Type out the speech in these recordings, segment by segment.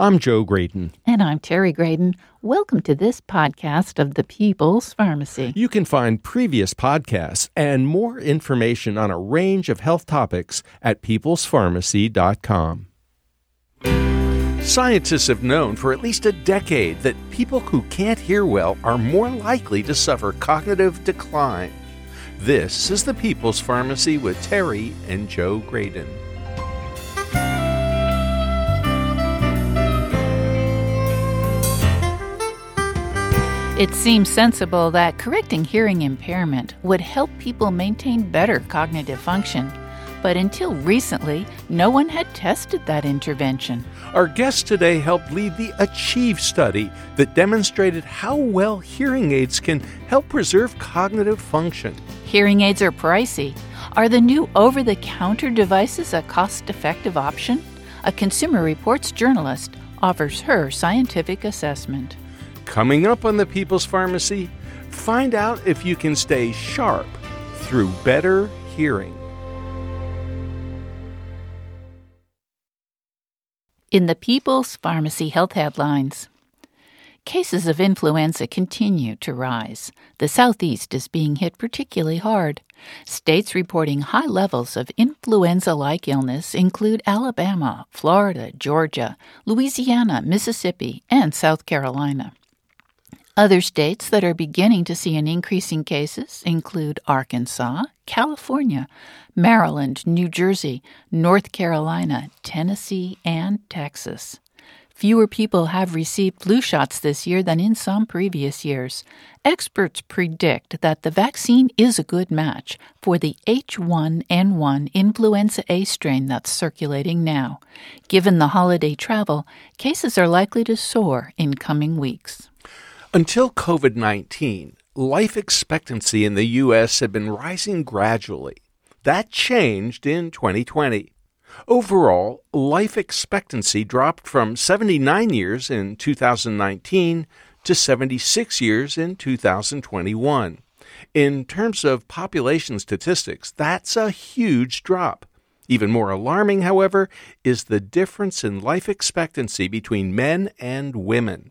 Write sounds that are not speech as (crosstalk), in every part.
I'm Joe Graedon. And I'm Terry Graedon. Welcome to this podcast of the People's Pharmacy. You can find previous podcasts and more information on a range of health topics at peoplespharmacy.com. Scientists have known for at least a decade that people who can't hear well are more likely to suffer cognitive decline. This is the People's Pharmacy with Terry and Joe Graedon. It seems sensible that correcting hearing impairment would help people maintain better cognitive function. But until recently, no one had tested that intervention. Our guest today helped lead the Achieve study that demonstrated how well hearing aids can help preserve cognitive function. Hearing aids are pricey. Are the new over the counter devices a cost effective option? A Consumer Reports journalist offers her scientific assessment. Coming up on the People's Pharmacy, find out if you can stay sharp through better hearing. In the People's Pharmacy Health Headlines, cases of influenza continue to rise. The Southeast is being hit particularly hard. States reporting high levels of influenza like illness include Alabama, Florida, Georgia, Louisiana, Mississippi, and South Carolina. Other states that are beginning to see an increase in cases include Arkansas, California, Maryland, New Jersey, North Carolina, Tennessee, and Texas. Fewer people have received flu shots this year than in some previous years. Experts predict that the vaccine is a good match for the H1N1 influenza A strain that's circulating now. Given the holiday travel, cases are likely to soar in coming weeks. Until COVID 19, life expectancy in the U.S. had been rising gradually. That changed in 2020. Overall, life expectancy dropped from 79 years in 2019 to 76 years in 2021. In terms of population statistics, that's a huge drop. Even more alarming, however, is the difference in life expectancy between men and women.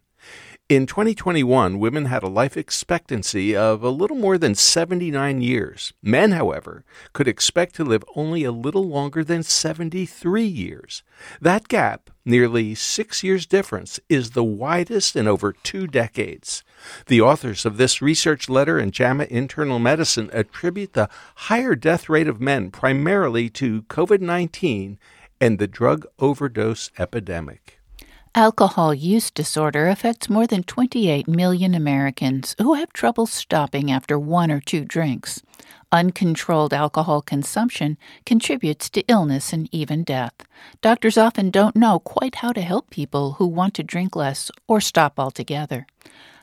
In 2021, women had a life expectancy of a little more than 79 years. Men, however, could expect to live only a little longer than 73 years. That gap, nearly six years difference, is the widest in over two decades. The authors of this research letter in JAMA Internal Medicine attribute the higher death rate of men primarily to COVID 19 and the drug overdose epidemic. Alcohol use disorder affects more than 28 million Americans who have trouble stopping after one or two drinks. Uncontrolled alcohol consumption contributes to illness and even death. Doctors often don't know quite how to help people who want to drink less or stop altogether.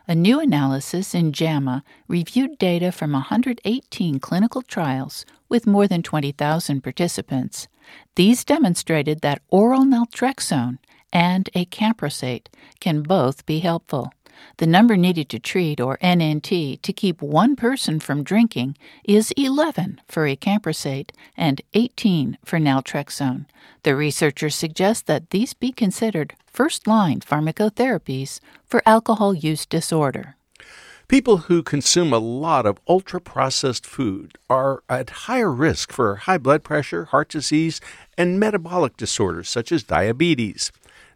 A new analysis in JAMA reviewed data from 118 clinical trials with more than 20,000 participants. These demonstrated that oral naltrexone and acamprosate can both be helpful. The number needed to treat, or NNT, to keep one person from drinking is 11 for acamprosate and 18 for naltrexone. The researchers suggest that these be considered first line pharmacotherapies for alcohol use disorder. People who consume a lot of ultra processed food are at higher risk for high blood pressure, heart disease, and metabolic disorders such as diabetes.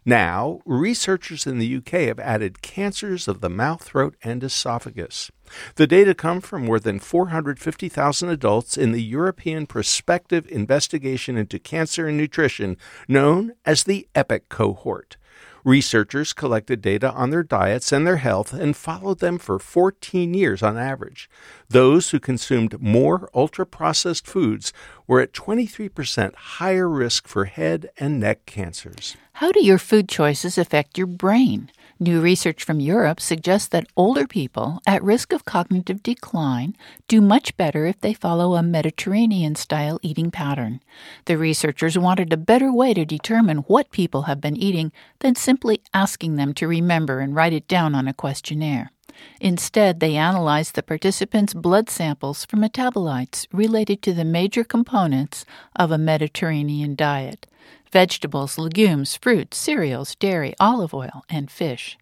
Now, researchers in the UK have added cancers of the mouth, throat, and esophagus. The data come from more than 450,000 adults in the European Prospective Investigation into Cancer and Nutrition, known as the EPIC cohort. Researchers collected data on their diets and their health and followed them for 14 years on average. Those who consumed more ultra processed foods were at 23% higher risk for head and neck cancers. How do your food choices affect your brain? New research from Europe suggests that older people at risk of cognitive decline do much better if they follow a Mediterranean style eating pattern. The researchers wanted a better way to determine what people have been eating than simply asking them to remember and write it down on a questionnaire. Instead, they analyzed the participants' blood samples for metabolites related to the major components of a Mediterranean diet vegetables, legumes, fruits, cereals, dairy, olive oil, and fish.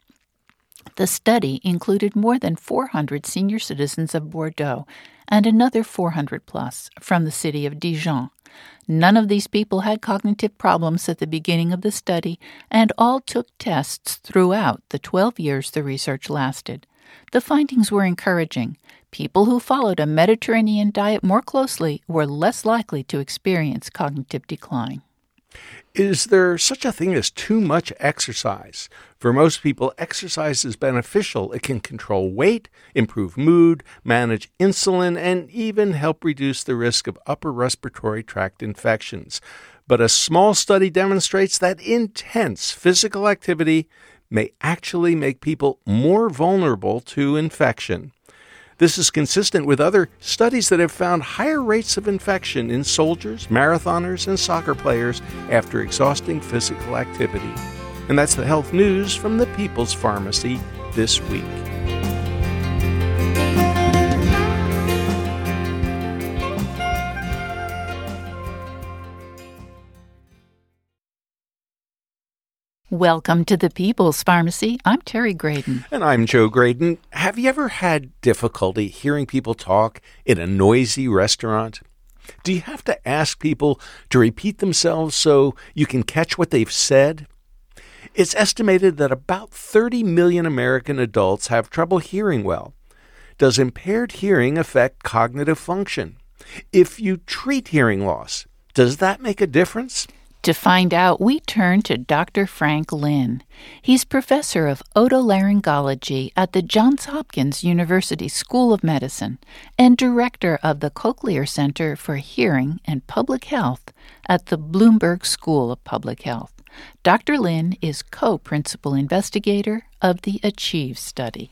The study included more than 400 senior citizens of Bordeaux and another 400 plus from the city of Dijon. None of these people had cognitive problems at the beginning of the study, and all took tests throughout the 12 years the research lasted. The findings were encouraging. People who followed a Mediterranean diet more closely were less likely to experience cognitive decline. Is there such a thing as too much exercise? For most people, exercise is beneficial. It can control weight, improve mood, manage insulin, and even help reduce the risk of upper respiratory tract infections. But a small study demonstrates that intense physical activity may actually make people more vulnerable to infection. This is consistent with other studies that have found higher rates of infection in soldiers, marathoners, and soccer players after exhausting physical activity. And that's the health news from the People's Pharmacy this week. Welcome to the People's Pharmacy. I'm Terry Graedon. And I'm Joe Graedon. Have you ever had difficulty hearing people talk in a noisy restaurant? Do you have to ask people to repeat themselves so you can catch what they've said? It's estimated that about 30 million American adults have trouble hearing well. Does impaired hearing affect cognitive function? If you treat hearing loss, does that make a difference? To find out, we turn to Dr. Frank Lin. He's professor of otolaryngology at the Johns Hopkins University School of Medicine and director of the Cochlear Center for Hearing and Public Health at the Bloomberg School of Public Health. Dr. Lin is co principal investigator of the Achieve study.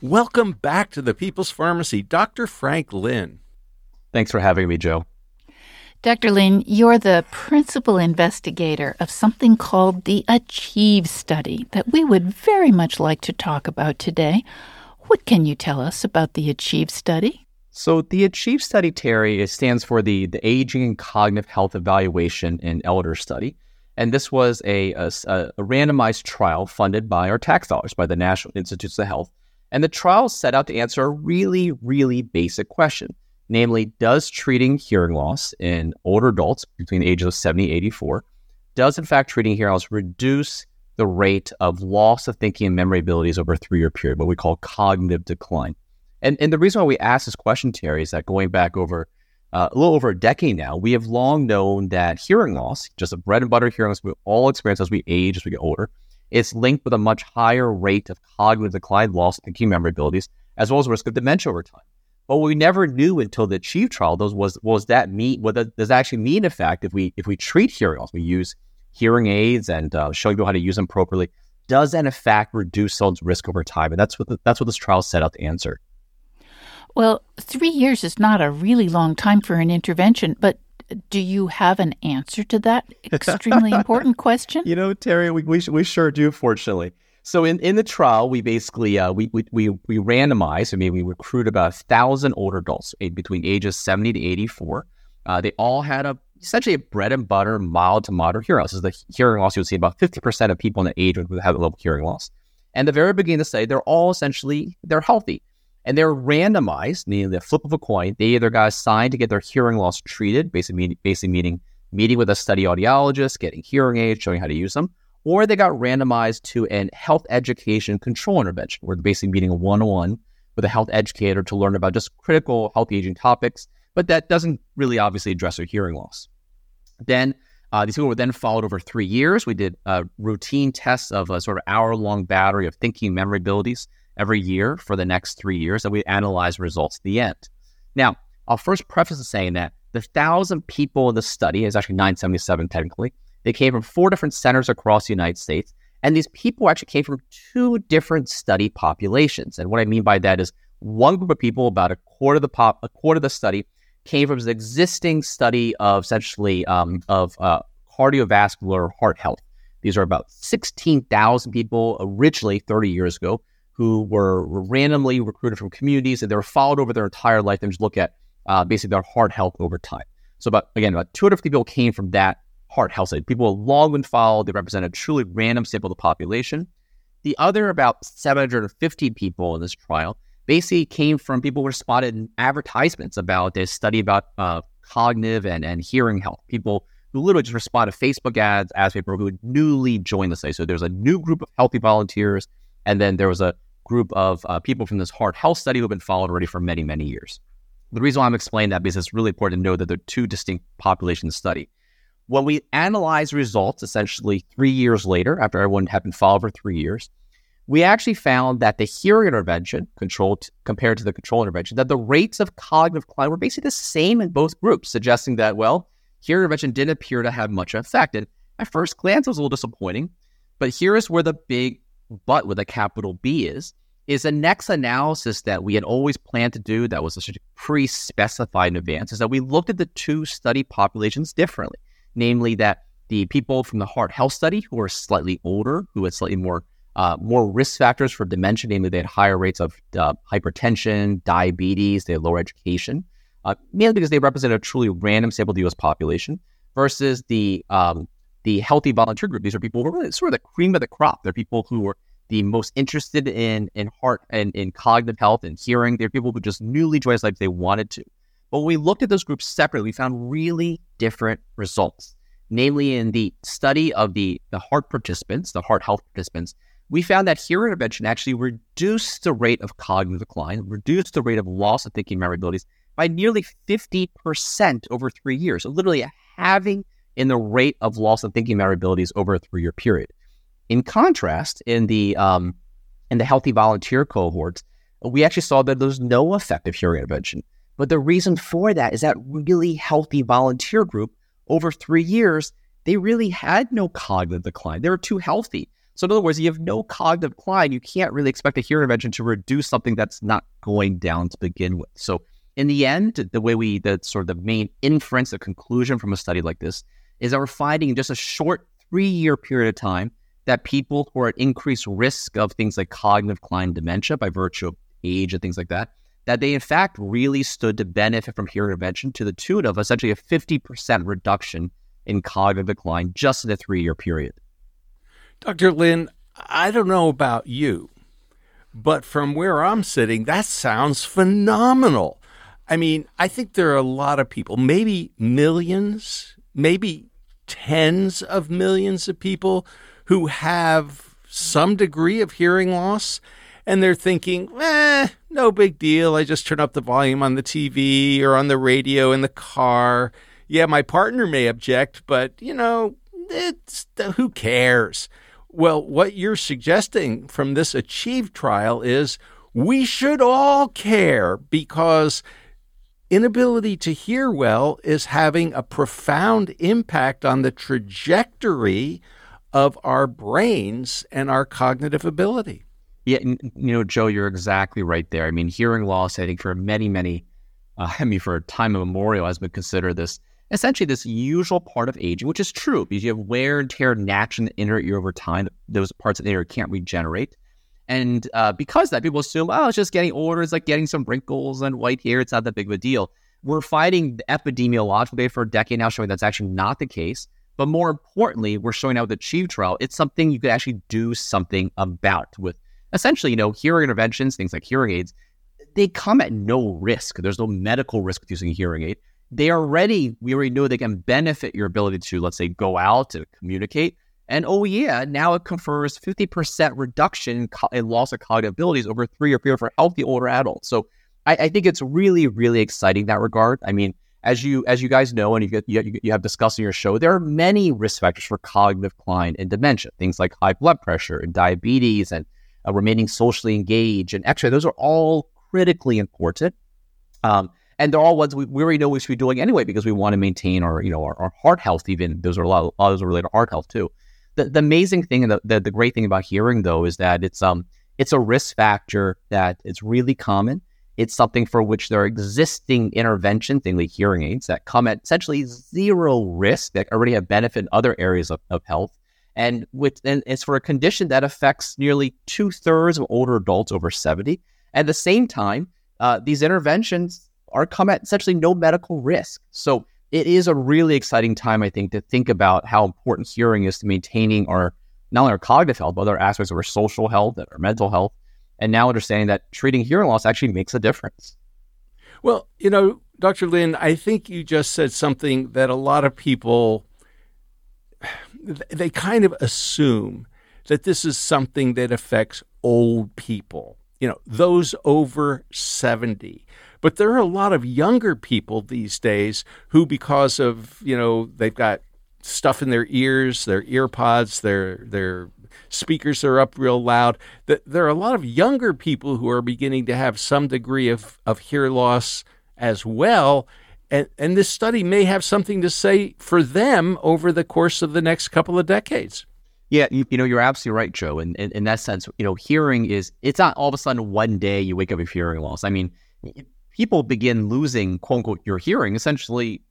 Welcome back to the People's Pharmacy, Dr. Frank Lin. Thanks for having me, Joe. Dr. Lin, you're the principal investigator of something called the Achieve study that we would very much like to talk about today. What can you tell us about the Achieve study? So, the Achieve study, Terry, stands for the, the Aging and Cognitive Health Evaluation in Elder Study. And this was a, a, a randomized trial funded by our tax dollars, by the National Institutes of Health. And the trial set out to answer a really, really basic question Namely, does treating hearing loss in older adults between the ages of 70 and 84, does in fact treating hearing loss reduce the rate of loss of thinking and memory abilities over a three year period, what we call cognitive decline? And, and the reason why we ask this question, Terry, is that going back over uh, a little over a decade now, we have long known that hearing loss, just a bread and butter hearing loss we all experience as we age, as we get older, is linked with a much higher rate of cognitive decline, loss of thinking memory abilities, as well as risk of dementia over time. But what we never knew until the Achieve trial those was was that mean what does that actually mean in fact if we if we treat hearing loss, we use hearing aids and uh, showing people how to use them properly, does that in fact reduce someone's risk over time? And that's what the, that's what this trial set out to answer. Well, three years is not a really long time for an intervention, but do you have an answer to that (laughs) extremely important question? You know, Terry, we, we, we sure do, fortunately. So in, in the trial, we basically uh, we, we we we randomized. I mean, we recruited about a thousand older adults between ages seventy to eighty four. Uh, they all had a essentially a bread and butter, mild to moderate hearing loss. Is the hearing loss you would see about fifty percent of people in the age would have a level hearing loss. And the very beginning to say they're all essentially they're healthy, and they're randomized, meaning the flip of a coin. They either got assigned to get their hearing loss treated, basically basically meaning meeting with a study audiologist, getting hearing aids, showing how to use them, or they got randomized to an health education control intervention, where they're basically meeting a one on one with a health educator to learn about just critical healthy aging topics, but that doesn't really obviously address their hearing loss. Then uh, these people were then followed over three years. We did uh, routine tests of a sort of hour long battery of thinking memory abilities every year for the next three years, and we analyzed results at the end. Now, I'll first preface in saying that the thousand people in the study is actually 977 technically they came from four different centers across the United States. And these people actually came from two different study populations. And what I mean by that is one group of people, about a quarter of the pop, a quarter of the study, came from an existing study of essentially um, of uh, cardiovascular heart health. These are about 16,000 people originally 30 years ago who were, were randomly recruited from communities and they were followed over their entire life and just look at uh, basically their heart health over time. So about again, about 250 people came from that heart health study. People have long been followed. They represent a truly random sample of the population. The other about 750 people in this trial basically came from people who were spotted in advertisements about this study about uh, cognitive and, and hearing health. People who literally just responded to Facebook ads as people who newly joined the study. So there's a new group of healthy volunteers and then there was a group of uh, people from this heart health study who have been followed already for many, many years. The reason why I'm explaining that because it's really important to know that there are two distinct populations study. When we analyze results, essentially three years later, after everyone had been followed for three years, we actually found that the hearing intervention controlled compared to the control intervention, that the rates of cognitive decline were basically the same in both groups, suggesting that, well, hearing intervention didn't appear to have much effect. And at first glance, it was a little disappointing. But here is where the big but with a capital B is, is the next analysis that we had always planned to do that was pre-specified in advance is that we looked at the two study populations differently, namely that the people from the heart health study who are slightly older, who had slightly more uh, more risk factors for dementia, namely they had higher rates of uh, hypertension, diabetes, they had lower education, uh, mainly because they represent a truly random sample of the U.S. population, versus the um, the healthy volunteer group. These are people who are really sort of the cream of the crop. They're people who are the most interested in in heart and in cognitive health and hearing. They're people who just newly joined life they wanted to. But when we looked at those groups separately, we found really different results. Namely, in the study of the, the heart participants, the heart health participants, we found that hearing intervention actually reduced the rate of cognitive decline, reduced the rate of loss of thinking memory abilities by nearly 50% over three years. So literally having in the rate of loss of thinking memory abilities over a three year period. In contrast, in the um, in the healthy volunteer cohorts, we actually saw that there's no effective hearing intervention. But the reason for that is that really healthy volunteer group over three years, they really had no cognitive decline. They were too healthy. So in other words, you have no cognitive decline. You can't really expect a hearing intervention to reduce something that's not going down to begin with. So in the end, the way we the sort of the main inference, the conclusion from a study like this is that we're finding in just a short three year period of time that people who are at increased risk of things like cognitive decline dementia by virtue of age and things like that, that they in fact really stood to benefit from hearing intervention to the tune of essentially a 50% reduction in cognitive decline just in a three year period. Dr. Lin, I don't know about you, but from where I'm sitting, that sounds phenomenal. I mean, I think there are a lot of people, maybe millions, maybe tens of millions of people who have some degree of hearing loss and they're thinking, eh, no big deal. I just turn up the volume on the TV or on the radio in the car. Yeah, my partner may object, but you know, it's who cares? Well, what you're suggesting from this Achieve trial is we should all care because inability to hear well is having a profound impact on the trajectory of our brains and our cognitive ability. Yeah, you know, Joe, you're exactly right there. I mean, hearing loss, I think for many, many, uh, (laughs) I mean, for a time immemorial, has been considered this essentially this usual part of aging, which is true because you have wear and tear naturally in the inner ear over time. Those parts of the ear can't regenerate. And uh, because that, people assume, oh, it's just getting older. It's like getting some wrinkles and white hair. It's not that big of a deal. We're fighting the epidemiological data for a decade now showing that's actually not the case. But more importantly, we're showing out with the Achieve trial, it's something you could actually do something about with essentially, you know, hearing interventions, things like hearing aids. They come at no risk. There's no medical risk with using a hearing aid. They already, we already know they can benefit your ability to, let's say, go out to communicate and oh yeah, now it confers 50% reduction in, loss of cognitive abilities over a three-year period for healthy older adults. So I, I, think it's really, really exciting in that regard. I mean, as you as you guys know, and you, you, you have discussed in your show, there are many risk factors for cognitive decline and dementia. Things like high blood pressure and diabetes and uh, remaining socially engaged and exercise. Those are all critically important. Um, and they're all ones we, we already know we should be doing anyway because we want to maintain our you know our, our heart health. Even those are a lot, of, a lot of those are related to heart health too. The, the amazing thing and the, the, the great thing about hearing though is that it's um it's a risk factor that it's really common. It's something for which there are existing intervention, things like hearing aids, that come at essentially zero risk that already have benefit in other areas of, of health. And with and it's for a condition that affects nearly two thirds of older adults over 70. At the same time, uh, these interventions are come at essentially no medical risk. So it is a really exciting time, I think, to think about how important hearing is to maintaining our not only our cognitive health, but other aspects of our social health and our mental health. And now understanding that treating hearing loss actually makes a difference. Well, you know, Dr. Lin, I think you just said something that a lot of people they kind of assume that this is something that affects old people, you know, those over 70. But there are a lot of younger people these days who, because of, you know, they've got stuff in their ears, their ear pods, their, their speakers are up real loud, that there are a lot of younger people who are beginning to have some degree of, of hear loss as well. And, and this study may have something to say for them over the course of the next couple of decades. Yeah, you, you know, you're absolutely right, Joe. And in, in that sense, you know, hearing is, it's not all of a sudden one day you wake up with hearing loss. I mean, people begin losing, quote unquote, your hearing essentially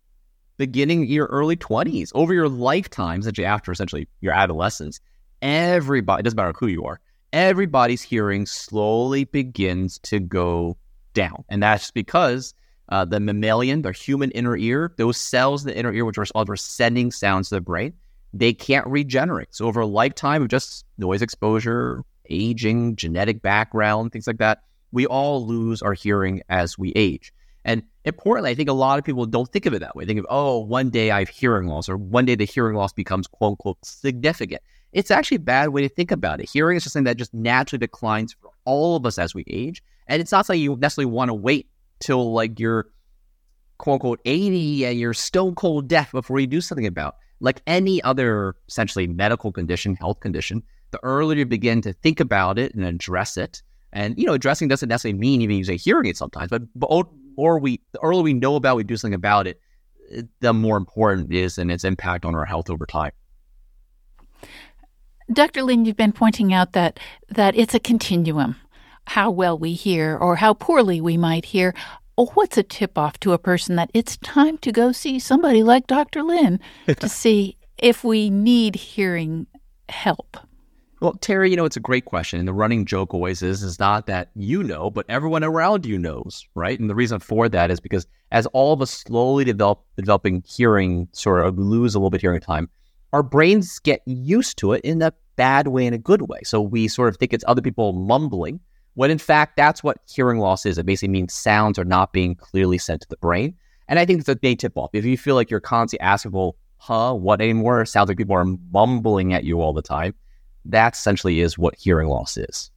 beginning your early 20s, over your lifetime, essentially after essentially your adolescence. Everybody, it doesn't matter who you are, everybody's hearing slowly begins to go down. And that's because uh, the mammalian, the human inner ear, those cells in the inner ear, which are responsible for sending sounds to the brain, they can't regenerate. So over a lifetime of just noise exposure, aging, genetic background, things like that, we all lose our hearing as we age. And importantly, I think a lot of people don't think of it that way. They think of, oh, one day I have hearing loss, or one day the hearing loss becomes quote unquote significant. It's actually a bad way to think about it. Hearing is just something that just naturally declines for all of us as we age. And it's not something you necessarily want to wait till like you're quote unquote 80 and you're stone cold deaf before you do something about. Like any other essentially medical condition, health condition, the earlier you begin to think about it and address it, and you know, addressing doesn't necessarily mean even using hearing aid sometimes, but, more we the earlier we know about, we do something about it, the more important it is and its impact on our health over time. Dr. Lin, you've been pointing out that that it's a continuum. How well we hear or how poorly we might hear. What's a tip off to a person that it's time to go see somebody like Dr. Lin to see if we need hearing help? Well, Terry, you know, it's a great question. And the running joke always is, is not that you know, but everyone around you knows, right? And the reason for that is because as all of us slowly develop developing hearing, sort of lose a little bit hearing time, our brains get used to it in a bad way and a good way. So we sort of think it's other people mumbling, when in fact that's what hearing loss is. It basically means sounds are not being clearly sent to the brain. And I think it's a big tip off. If you feel like you're constantly asking, well, huh, what anymore? Sounds like people are mumbling at you all the time that essentially is what hearing loss is.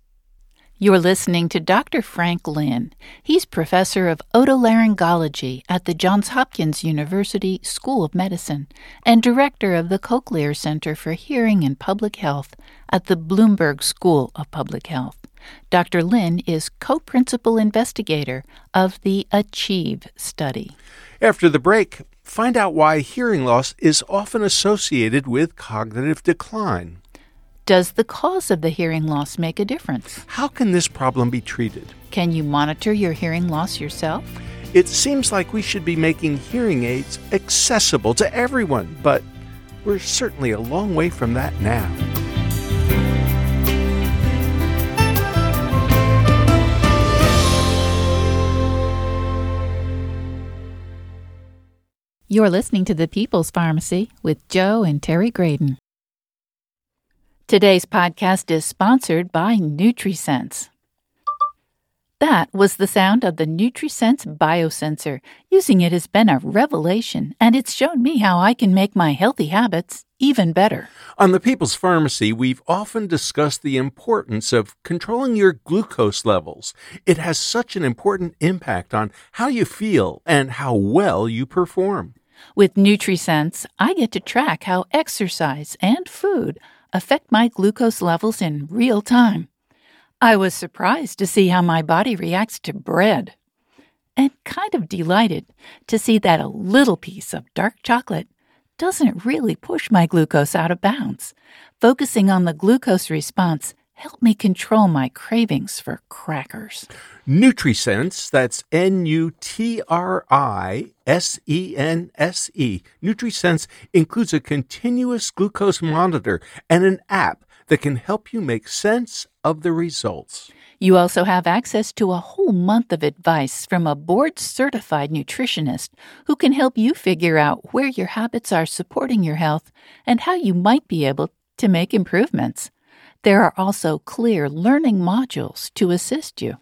You're listening to Dr. Frank Lin. He's professor of otolaryngology at the Johns Hopkins University School of Medicine and director of the Cochlear Center for Hearing and Public Health at the Bloomberg School of Public Health. Dr. Lin is co principal investigator of the ACHIEVE study. After the break, find out why hearing loss is often associated with cognitive decline. Does the cause of the hearing loss make a difference? How can this problem be treated? Can you monitor your hearing loss yourself? It seems like we should be making hearing aids accessible to everyone, but we're certainly a long way from that now. You're listening to the People's Pharmacy with Joe and Terry Graedon. Today's podcast is sponsored by NutriSense. That was the sound of the NutriSense biosensor. Using it has been a revelation, and it's shown me how I can make my healthy habits even better. On the People's Pharmacy, we've often discussed the importance of controlling your glucose levels. It has such an important impact on how you feel and how well you perform. With NutriSense, I get to track how exercise and food affect my glucose levels in real time. I was surprised to see how my body reacts to bread, and kind of delighted to see that a little piece of dark chocolate doesn't really push my glucose out of bounds. Focusing on the glucose response help me control my cravings for crackers. NutriSense, that's N U T R I S E N S E. NutriSense includes a continuous glucose monitor and an app that can help you make sense of the results. You also have access to a whole month of advice from a board certified nutritionist who can help you figure out where your habits are supporting your health and how you might be able to make improvements. There are also clear learning modules to assist you.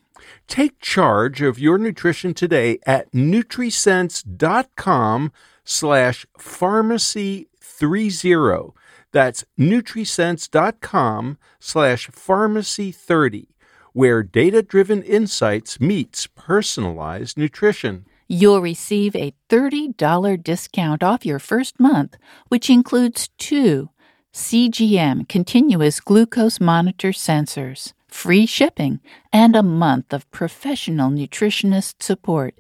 Take charge of your nutrition today at nutrisense.com slash pharmacy 30. That's nutrisense.com slash pharmacy 30, where data driven insights meets personalized nutrition. You'll receive a $30 discount off your first month, which includes two CGM continuous glucose monitor sensors, free shipping, and a month of professional nutritionist support.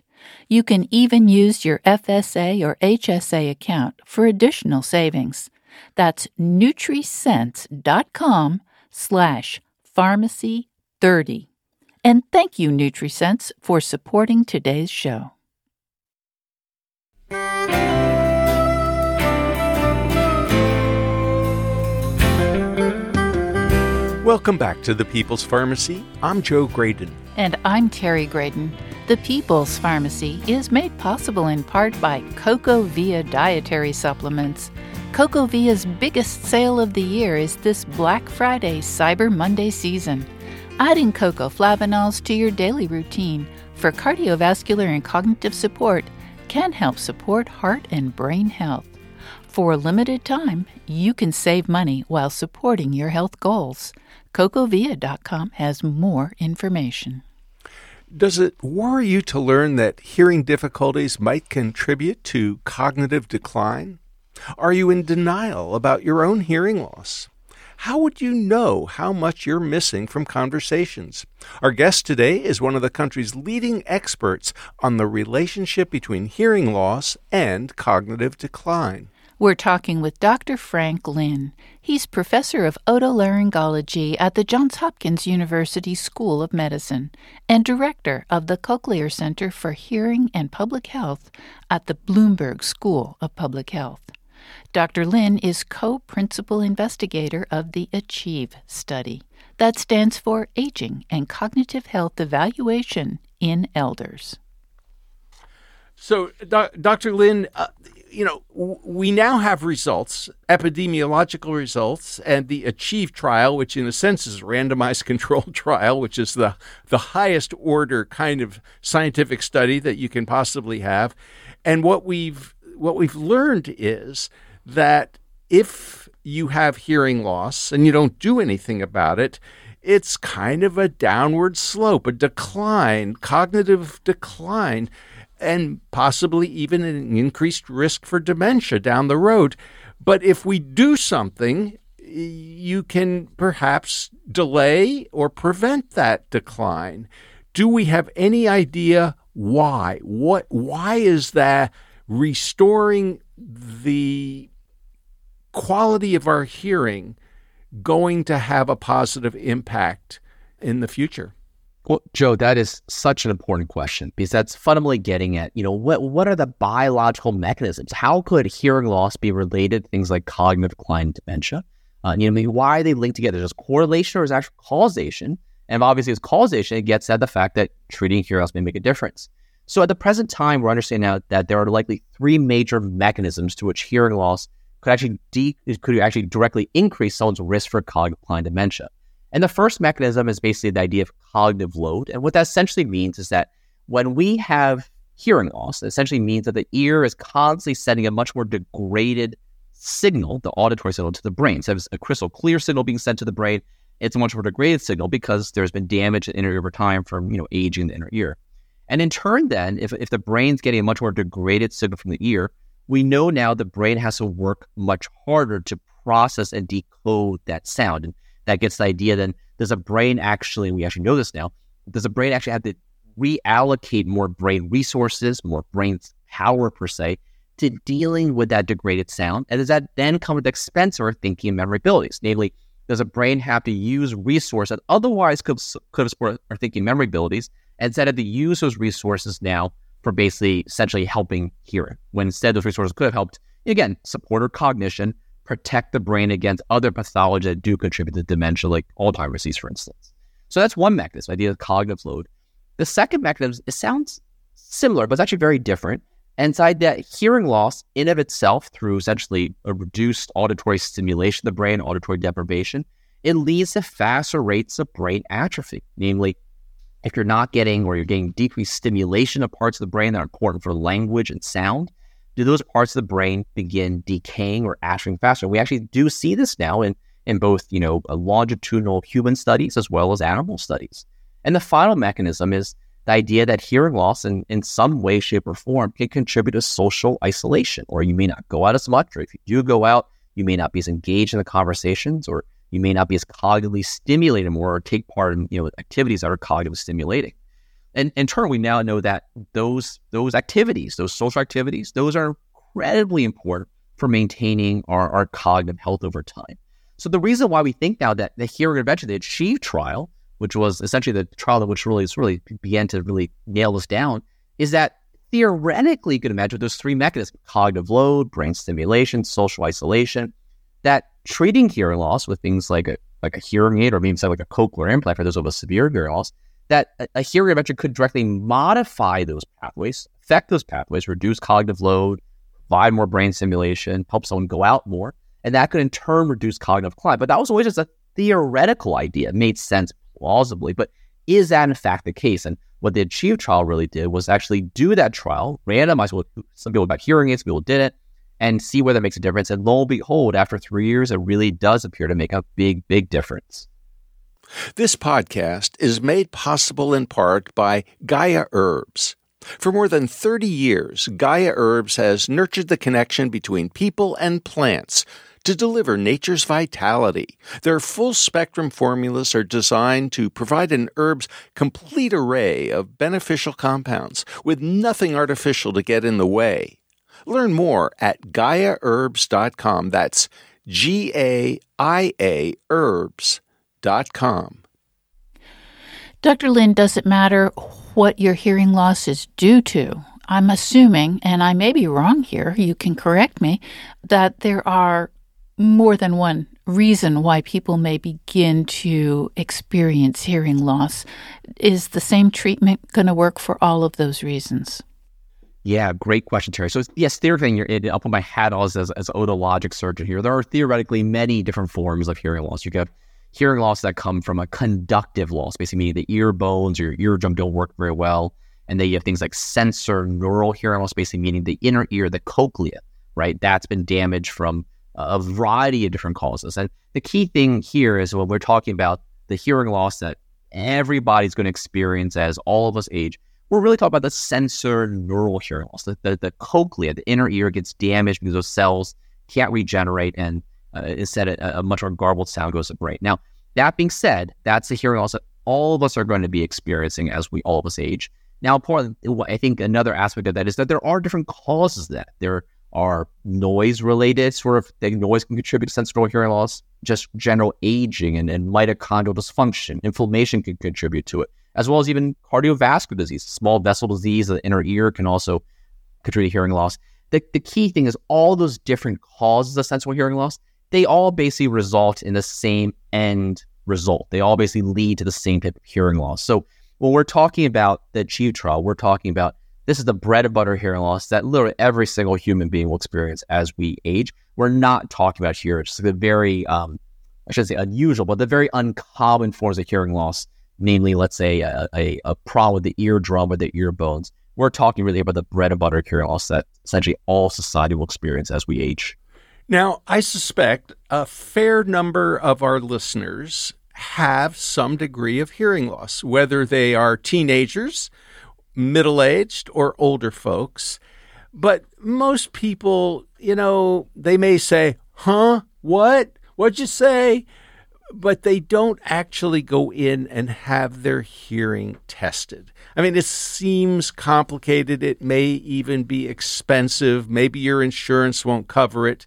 You can even use your FSA or HSA account for additional savings. That's nutrisense.com slash pharmacy 30. And thank you, NutriSense, for supporting today's show. Welcome back to the People's Pharmacy. I'm Joe Graedon. And I'm Terry Graedon. The People's Pharmacy is made possible in part by CocoVia dietary supplements. CocoVia's biggest sale of the year is this Black Friday Cyber Monday season. Adding cocoa flavanols to your daily routine for cardiovascular and cognitive support can help support heart and brain health. For a limited time, you can save money while supporting your health goals. CocoVia.com has more information. Does it worry you to learn that hearing difficulties might contribute to cognitive decline? Are you in denial about your own hearing loss? How would you know how much you're missing from conversations? Our guest today is one of the country's leading experts on the relationship between hearing loss and cognitive decline. We're talking with Dr. Frank Lin. He's professor of otolaryngology at the Johns Hopkins University School of Medicine and director of the Cochlear Center for Hearing and Public Health at the Bloomberg School of Public Health. Dr. Lin is co principal investigator of the ACHIEVE study. That stands for Aging and Cognitive Health Evaluation in Elders. So, Dr. Lin, uh, you know, we now have results, epidemiological results, and the Achieve trial, which in a sense is a randomized (laughs) controlled trial, which is the, the highest order kind of scientific study that you can possibly have. And what we've what we've learned is that if you have hearing loss and you don't do anything about it, it's kind of a downward slope, a decline, cognitive decline and possibly even an increased risk for dementia down the road. But if we do something, you can perhaps delay or prevent that decline. Do we have any idea why? What why is that restoring the quality of our hearing going to have a positive impact in the future? Well, Joe, that is such an important question because that's fundamentally getting at, you know, what what are the biological mechanisms? How could hearing loss be related to things like cognitive decline dementia? Uh, you know, I mean, why are they linked together? Is correlation or is actual causation? And obviously, it's causation. It gets at the fact that treating hearing loss may make a difference. So, at the present time, we're understanding now that there are likely three major mechanisms to which hearing loss could actually de- could actually directly increase someone's risk for cognitive decline dementia. And the first mechanism is basically the idea of cognitive load. And what that essentially means is that when we have hearing loss, it essentially means that the ear is constantly sending a much more degraded signal, the auditory signal, to the brain. So it's a crystal clear signal being sent to the brain. It's a much more degraded signal because there's been damage to the inner ear over time from you know aging the inner ear. And in turn, then, if, if the brain's getting a much more degraded signal from the ear, we know now the brain has to work much harder to process and decode that sound. And that gets the idea then does a brain actually, we actually know this now, does a brain actually have to reallocate more brain resources, more brain power per se, to dealing with that degraded sound? And does that then come at the expense of our thinking and memory abilities? Namely, does a brain have to use resource that otherwise could, could have supported our thinking and memory abilities, instead have to use those resources now for basically essentially helping hearing, when instead those resources could have helped, again, support our cognition, protect the brain against other pathologies that do contribute to dementia, like Alzheimer's disease, for instance. So that's one mechanism, idea of cognitive load. The second mechanism, it sounds similar, but it's actually very different. Inside that hearing loss in of itself through essentially a reduced auditory stimulation of the brain, auditory deprivation, it leads to faster rates of brain atrophy. Namely, if you're not getting or you're getting decreased stimulation of parts of the brain that are important for language and sound, do those parts of the brain begin decaying or atrophying faster? We actually do see this now in, in both, you know, longitudinal human studies as well as animal studies. And the final mechanism is the idea that hearing loss in, in some way, shape, or form can contribute to social isolation, or you may not go out as much, or if you do go out, you may not be as engaged in the conversations, or you may not be as cognitively stimulated more or take part in you know activities that are cognitively stimulating. And in turn, we now know that those those activities, those social activities, those are incredibly important for maintaining our, our cognitive health over time. So the reason why we think now that the hearing intervention, the Achieve trial, which was essentially the trial that which really really began to really nail this down, is that theoretically you could imagine those three mechanisms: cognitive load, brain stimulation, social isolation. That treating hearing loss with things like a like a hearing aid or maybe something like a cochlear implant for those with severe hearing loss, that a, a hearing intervention could directly modify those pathways, affect those pathways, reduce cognitive load, provide more brain stimulation, help someone go out more, and that could in turn reduce cognitive decline. But that was always just a theoretical idea. It made sense plausibly, but is that in fact the case? And what the Achieve trial really did was actually do that trial, randomize some people about hearing aids, some people didn't, and see whether it makes a difference. And lo and behold, after three years, it really does appear to make a big, big difference. This podcast is made possible in part by Gaia Herbs. For more than 30 years, Gaia Herbs has nurtured the connection between people and plants to deliver nature's vitality. Their full spectrum formulas are designed to provide an herb's complete array of beneficial compounds with nothing artificial to get in the way. Learn more at GaiaHerbs.com. That's G A I A herbs.com. Dr. Lin, does it matter what your hearing loss is due to? I'm assuming, and I may be wrong here, you can correct me, that there are more than one reason why people may begin to experience hearing loss. Is the same treatment going to work for all of those reasons? Yeah, great question, Terry. So yes, theoretically, I'll put my hat on as, as, as otologic surgeon here. There are theoretically many different forms of hearing loss. You have hearing loss that come from a conductive loss, basically meaning the ear bones or your eardrum don't work very well. And then you have things like sensorineural hearing loss, basically meaning the inner ear, the cochlea, right? That's been damaged from a variety of different causes. And the key thing here is when we're talking about the hearing loss that everybody's going to experience as all of us age, we're really talking about the sensorineural hearing loss. The, the, the cochlea, the inner ear gets damaged because those cells can't regenerate and uh, instead a, a, much more garbled sound goes to the brain. Now, that being said, that's the hearing loss that all of us are going to be experiencing as we all of us age. Now, important, I think another aspect of that is that there are different causes of that. There are noise related, sort of the noise can contribute to sensory hearing loss, just general aging and, and mitochondrial dysfunction, inflammation can contribute to it, as well as even cardiovascular disease, small vessel disease of the inner ear can also contribute to hearing loss. The, the key thing is all those different causes of sensory hearing loss, they all basically result in the same end result. They all basically lead to the same type of hearing loss. So when we're talking about the Achieve trial, we're talking about this is the bread and butter hearing loss that literally every single human being will experience as we age. We're not talking about here just the very, um, I should say unusual, but the very uncommon forms of hearing loss, namely, let's say a, a, a problem with the eardrum or the ear bones. We're talking really about the bread and butter loss that essentially all society will experience as we age. Now, I suspect a fair number of our listeners have some degree of hearing loss, whether they are teenagers middle aged or older folks. But most people, you know, they may say, huh? What? What'd you say? But they don't actually go in and have their hearing tested. I mean, it seems complicated. It may even be expensive. Maybe your insurance won't cover it.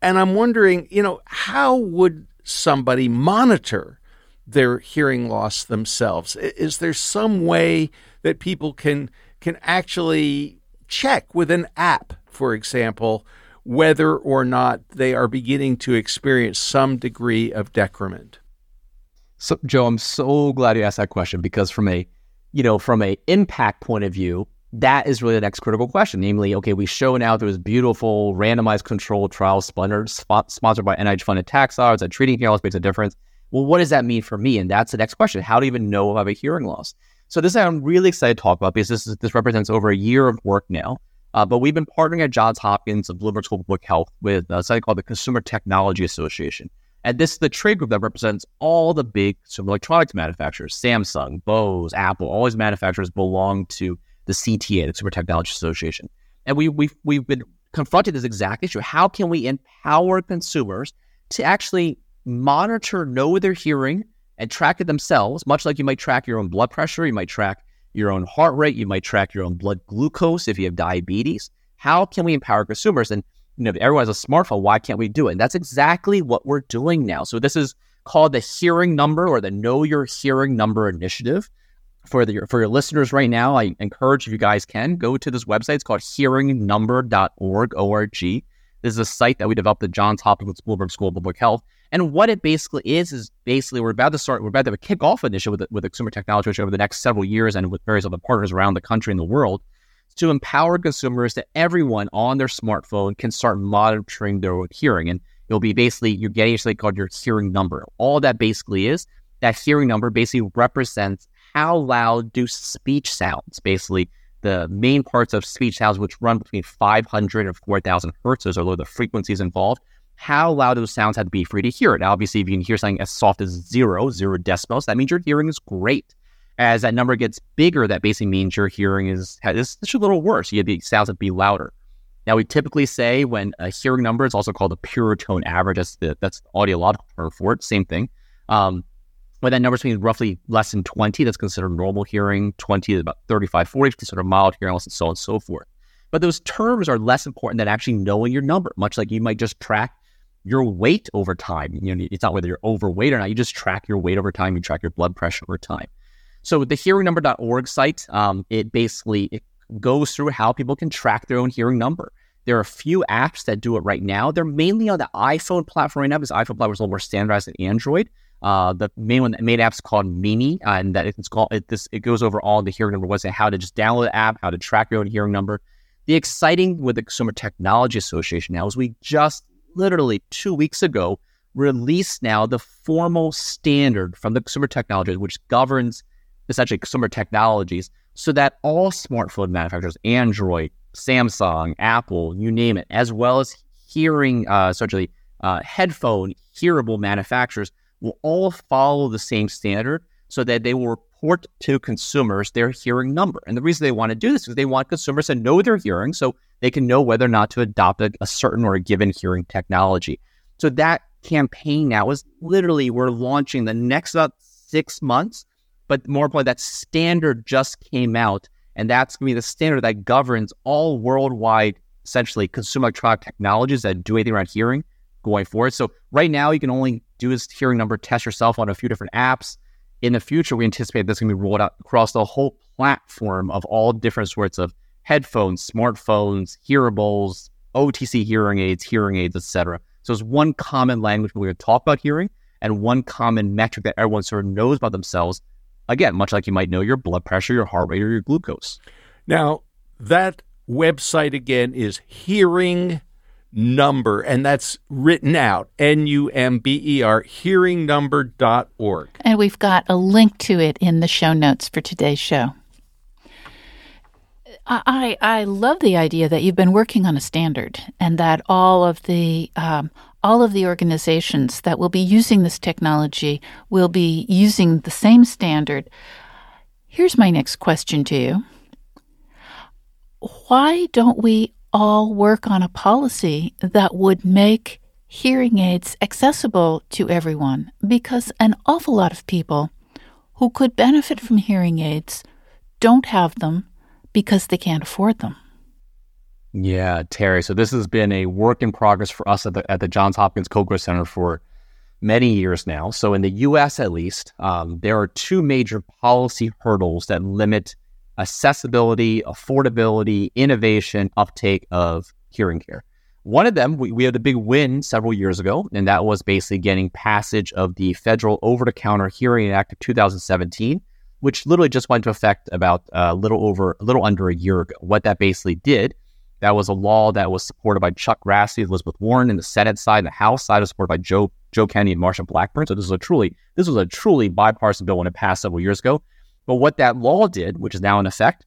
And I'm wondering, you know, how would somebody monitor their hearing loss themselves? Is there some way that people can can actually check with an app, for example, whether or not they are beginning to experience some degree of decrement? So, Joe, I'm so glad you asked that question because from a, you know, from a impact point of view, that is really the next critical question. Namely, okay, we show now through this beautiful randomized controlled trial sponsored, sponsored by NIH funded taxons that treating hearing loss makes a difference. Well, what does that mean for me? And that's the next question. How do you even know if I have a hearing loss? So this I'm really excited to talk about because this is, this represents over a year of work now. Uh, but we've been partnering at Johns Hopkins of Bloomberg School of Public Health with a something called the Consumer Technology Association. And this is the trade group that represents all the big consumer electronics manufacturers Samsung, Bose, Apple, all these manufacturers belong to the CTA, the Consumer Technology Association. And we, we've, we've been confronted this exact issue. How can we empower consumers to actually monitor, know their hearing, and track it themselves, much like you might track your own blood pressure, you might track your own heart rate, you might track your own blood glucose if you have diabetes. How can we empower consumers? And you know, if everyone has a smartphone, why can't we do it? And that's exactly what we're doing now. So this is called the hearing number or the know your hearing number initiative. For the for your listeners right now, I encourage if you guys can go to this website. It's called hearingnumber.org, O-R-G. This is a site that we developed at Johns Hopkins Bloomberg School of Public Health. And what it basically is is basically we're about to start, we're about to kick off kickoff initiative with, with the consumer technology over the next several years and with various other partners around the country and the world to empower consumers that everyone on their smartphone can start monitoring their hearing. And it'll be basically, you're getting something called your hearing number. All that basically is, that hearing number basically represents how loud do speech sounds, basically the main parts of speech sounds, which run between 500 and 4,000 hertz. Those are the frequencies involved. How loud those sounds have to be for you to hear it. Now, obviously, if you can hear something as soft as zero, zero decibels, that means your hearing is great. As that number gets bigger, that basically means your hearing is, is just a little worse. You the sounds that be louder. Now, we typically say when a hearing number is also called a pure tone average, that's the that's the audiological term for it, same thing. Um, when that number is roughly less than 20, that's considered normal hearing, 20 is about 35, 40, considered mild hearing loss, and so on and so forth. But those terms are less important than actually knowing your number, much like you might just track your weight over time. You know, it's not whether you're overweight or not. You just track your weight over time. You track your blood pressure over time. So the hearingnumber.org site, um, it basically it goes through how people can track their own hearing number. There are a few apps that do it right now. They're mainly on the iPhone platform right now because iPhone platform is a little more standardized than Android. Uh, the main one, the main app is called Mimi, uh, and that it's called it, this. It goes over all the hearing number website, how to just download the app, how to track your own hearing number. The exciting with the Consumer Technology Association now is we just literally two weeks ago released now the formal standard from the Consumer Technology, which governs essentially consumer technologies, so that all smartphone manufacturers, Android, Samsung, Apple, you name it, as well as hearing, uh, essentially uh, headphone hearable manufacturers will all follow the same standard so that they will report to consumers their hearing number. And the reason they want to do this is they want consumers to know their hearing so they can know whether or not to adopt a, a certain or a given hearing technology. So that campaign now is literally we're launching the next about six months, but more importantly, that standard just came out, and that's going to be the standard that governs all worldwide, essentially, consumer electronic technologies that do anything around hearing going forward. So right now, you can only do this hearing number test yourself on a few different apps. In the future, we anticipate this going to be rolled out across the whole platform of all different sorts of headphones, smartphones, hearables, OTC hearing aids, hearing aids, etc. So it's one common language when we talk about hearing and one common metric that everyone sort of knows about themselves. Again, much like you might know your blood pressure, your heart rate, or your glucose. Now, that website again is hearing number, and that's written out N U M B E R, hearingnumber.org. And we've got a link to it in the show notes for today's show. I, I love the idea that you've been working on a standard and that all of the um, all of the organizations that will be using this technology will be using the same standard. Here's my next question to you. Why don't we all work on a policy that would make hearing aids accessible to everyone because an awful lot of people who could benefit from hearing aids don't have them because they can't afford them. Yeah, Terry. So this has been a work in progress for us at the at the Johns Hopkins Cochlear Center for many years now. So, in the US at least, um, there are two major policy hurdles that limit accessibility, affordability, innovation, uptake of hearing care. One of them, we, we had a big win several years ago, and that was basically getting passage of the Federal Over the Counter Hearing Act of 2017, which literally just went into effect about a uh, little over, a little under a year ago. What that basically did, that was a law that was supported by Chuck Grassley, Elizabeth Warren in the Senate side, and the House side was supported by Joe Joe Kennedy and Marsha Blackburn. So this was a truly this was a truly bipartisan bill when it passed several years ago. But what that law did, which is now in effect,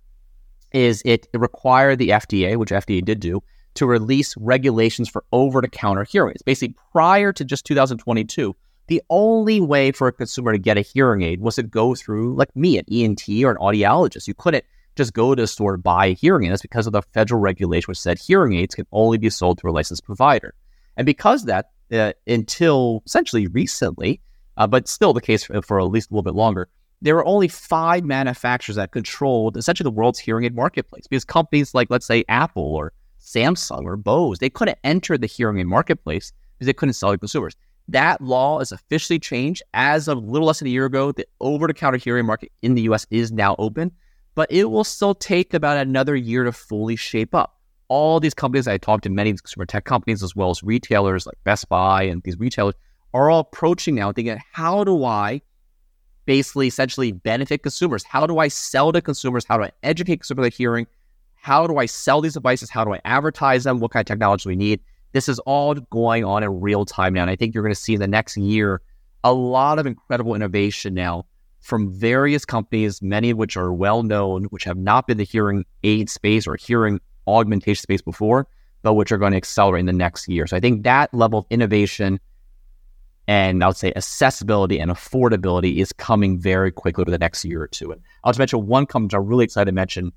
is it required the FDA, which FDA did do, to release regulations for over-the-counter hearing aids. Basically, prior to just 2022, the only way for a consumer to get a hearing aid was to go through, like me, an ENT or an audiologist. You couldn't just go to a store to buy a hearing aid. That's because of the federal regulation, which said hearing aids can only be sold through a licensed provider. And because that, uh, until essentially recently, uh, but still the case for, for, at least a little bit longer, there were only five manufacturers that controlled essentially the world's hearing aid marketplace because companies like, let's say, Apple or Samsung or Bose, they couldn't enter the hearing aid marketplace because they couldn't sell to consumers. That law is officially changed as of a little less than a year ago. The over the counter hearing market in the US is now open, but it will still take about another year to fully shape up all these companies, I talked to many consumer tech companies as well as retailers like Best Buy and these retailers are all approaching now thinking, how do I basically essentially benefit consumers? How do I sell to consumers? How do I educate consumers about hearing? How do I sell these devices? How do I advertise them? What kind of technology do we need? This is all going on in real time now. And I think you're going to see in the next year a lot of incredible innovation now from various companies, many of which are well known, which have not been the hearing aid space or hearing augmentation space before, but which are going to accelerate in the next year. So I think that level of innovation and I would say accessibility and affordability is coming very quickly over the next year or two. And I'll just mention one company I'm really excited to mention.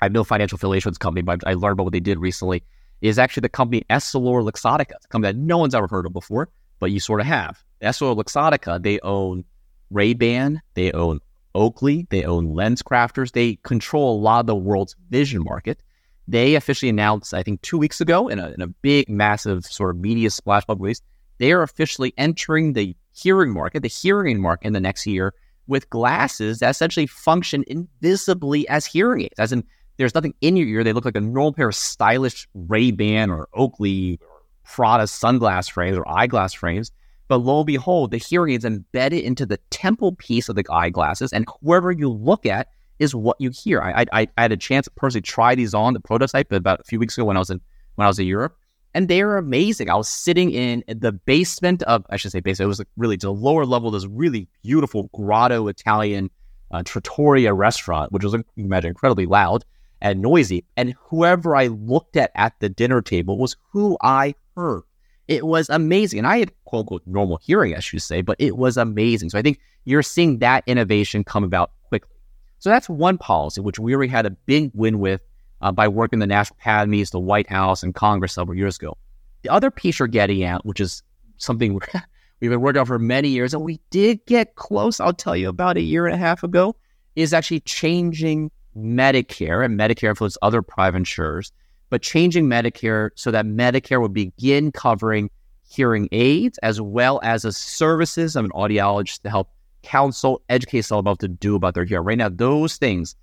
I have no financial affiliation with this company, but I learned about what they did recently. Is actually the company EssilorLuxottica, a company that no one's ever heard of before, but you sort of have. EssilorLuxottica, they own Ray-Ban, they own Oakley, they own LensCrafters, they control a lot of the world's vision market. They officially announced, I think, two weeks ago in a, in a big, massive sort of media splash public release, they are officially entering the hearing market, the hearing market in the next year with glasses that essentially function invisibly as hearing aids. As in, there's nothing in your ear. They look like a normal pair of stylish Ray-Ban or Oakley or Prada sunglass frames or eyeglass frames. But lo and behold, the hearing aids embedded into the temple piece of the eyeglasses, and whoever you look at is what you hear. I, I, I had a chance to personally try these on the prototype about a few weeks ago when I was in when I was in Europe, and they are amazing. I was sitting in the basement of I should say basement. It was like really to the lower level this really beautiful grotto Italian uh, trattoria restaurant, which was you imagine incredibly loud and noisy. And whoever I looked at at the dinner table was who I heard. It was amazing. And I had quote unquote normal hearing, I should say, but it was amazing. So I think you're seeing that innovation come about quickly. so that's one policy, which we already had a big win with uh, by working the national academies, the White House, and Congress several years ago. The other piece you're getting at, which is something (laughs) we've been working on for many years, and we did get close, I'll tell you, about a year and a half ago, is actually changing Medicare, and Medicare influences other private insurers, but changing Medicare so that Medicare would begin covering hearing aids as well as the services of an audiologist to help counsel, educate someone about to do about their hearing. Right now, those things,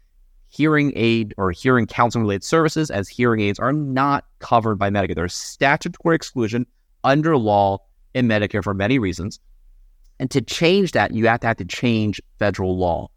hearing aid or hearing counseling related services as hearing aids are not covered by Medicare. There's statutory exclusion under law in Medicare for many reasons. And to change that, you have to have to change federal law.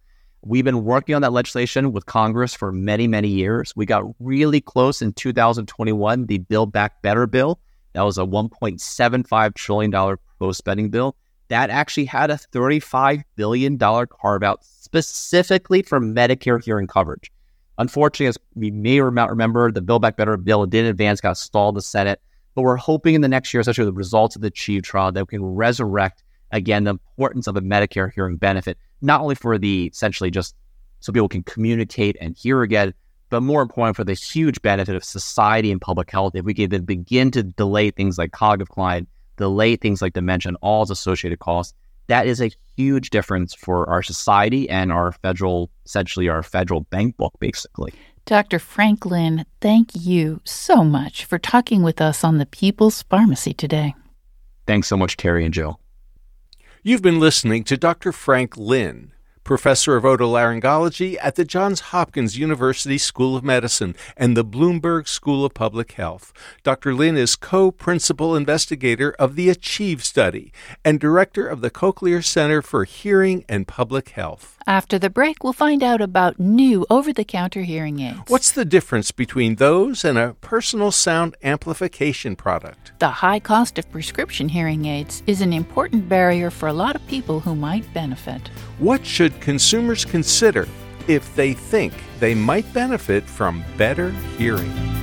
We've been working on that legislation with Congress for many, many years. We got really close in 2021, the Build Back Better bill. That was a $1.75 trillion pro spending bill that actually had a $35 billion carve out specifically for Medicare hearing coverage. Unfortunately, as we may or not remember, the Build Back Better bill did advance, got stalled the Senate. But we're hoping in the next year, especially with the results of the Achieve trial, that we can resurrect again the importance of a Medicare hearing benefit, not only for the essentially just so people can communicate and hear again, but more important for the huge benefit of society and public health. If we can then begin to delay things like cognitive decline delay things like dementia and all its associated costs, that is a huge difference for our society and our federal, essentially our federal bank book, basically. Dr. Frank Lin, thank you so much for talking with us on the People's Pharmacy today. Thanks so much, Terry and Joe. You've been listening to Dr. Frank Lin professor of otolaryngology at the Johns Hopkins University School of Medicine and the Bloomberg School of Public Health. Dr. Lin is co principal investigator of the ACHIEVE study and director of the Cochlear Center for Hearing and Public Health. After the break, we'll find out about new over the counter hearing aids. What's the difference between those and a personal sound amplification product? The high cost of prescription hearing aids is an important barrier for a lot of people who might benefit. What should consumers consider if they think they might benefit from better hearing?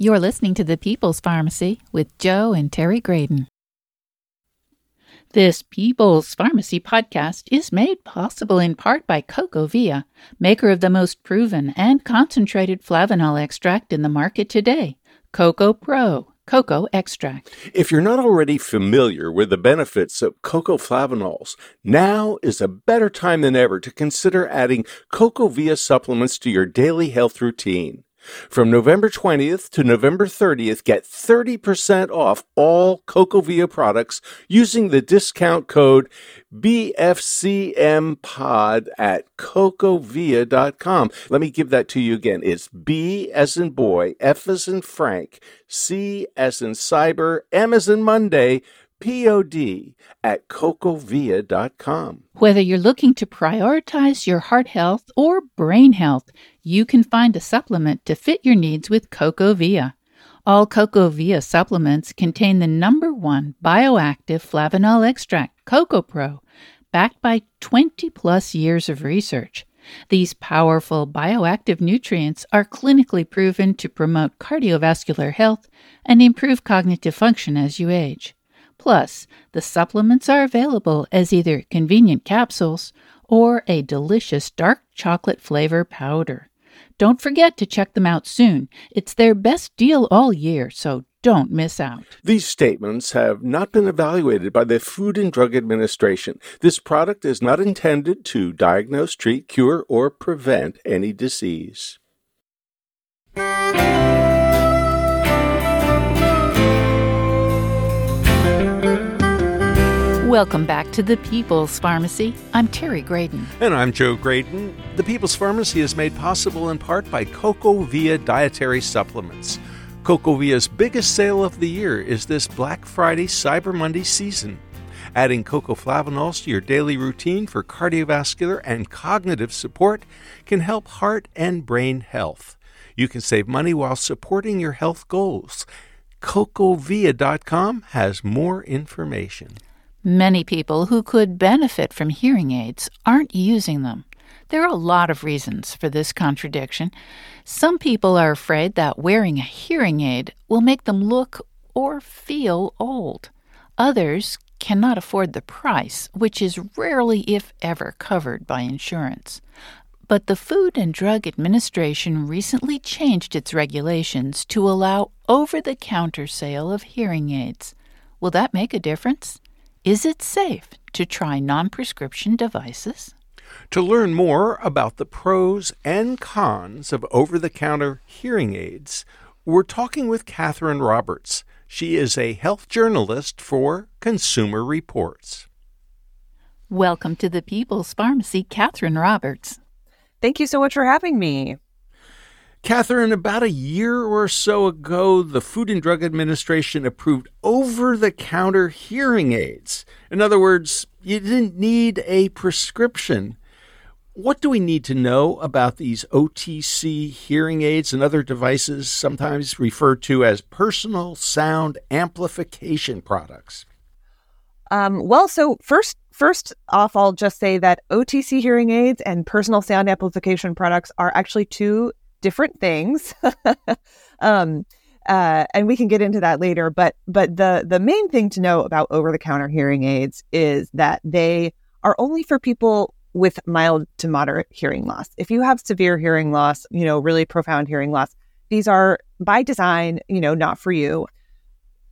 You're listening to the People's Pharmacy with Joe and Terry Graedon. This People's Pharmacy podcast is made possible in part by CocoVia, maker of the most proven and concentrated flavanol extract in the market today, Coco Pro. Cocoa extract. If you're not already familiar with the benefits of cocoa flavanols, now is a better time than ever to consider adding CocoVia supplements to your daily health routine. From November 20th to November 30th, get 30% off all CocoVia products using the discount code BFCMPOD at cocovia.com. Let me give that to you again. It's B as in boy, F as in Frank, C as in cyber, M as in Monday, P-O-D at cocovia.com. Whether you're looking to prioritize your heart health or brain health, you can find a supplement to fit your needs with CocoVia. All CocoVia supplements contain the number one bioactive flavanol extract, CocoPro, backed by 20 plus years of research. These powerful bioactive nutrients are clinically proven to promote cardiovascular health and improve cognitive function as you age. Plus, the supplements are available as either convenient capsules or a delicious dark chocolate flavor powder. Don't forget to check them out soon. It's their best deal all year, so don't miss out. These statements have not been evaluated by the Food and Drug Administration. This product is not intended to diagnose, treat, cure, or prevent any disease. Welcome back to the People's Pharmacy. I'm Terry Graedon. And I'm Joe Graedon. The People's Pharmacy is made possible in part by CocoVia Dietary Supplements. CocoVia's biggest sale of the year is this Black Friday Cyber Monday season. Adding cocoa flavanols to your daily routine for cardiovascular and cognitive support can help heart and brain health. You can save money while supporting your health goals. CocoVia.com has more information. Many people who could benefit from hearing aids aren't using them. There are a lot of reasons for this contradiction. Some people are afraid that wearing a hearing aid will make them look or feel old. Others cannot afford the price, which is rarely, if ever, covered by insurance. But the Food and Drug Administration recently changed its regulations to allow over the counter sale of hearing aids. Will that make a difference? Is it safe to try non prescription devices? To learn more about the pros and cons of over the counter hearing aids, we're talking with Catherine Roberts. She is a health journalist for Consumer Reports. Welcome to the People's Pharmacy, Catherine Roberts. Thank you so much for having me. Catherine, about a year or so ago, the Food and Drug Administration approved over the counter hearing aids. In other words, you didn't need a prescription. What do we need to know about these OTC hearing aids and other devices, sometimes referred to as personal sound amplification products? Um, well, so first, first off, I'll just say that OTC hearing aids and personal sound amplification products are actually two different things. (laughs) um, uh, and we can get into that later. But but the the main thing to know about over the counter hearing aids is that they are only for people with mild to moderate hearing loss. If you have severe hearing loss, you know, really profound hearing loss, these are by design, you know, not for you.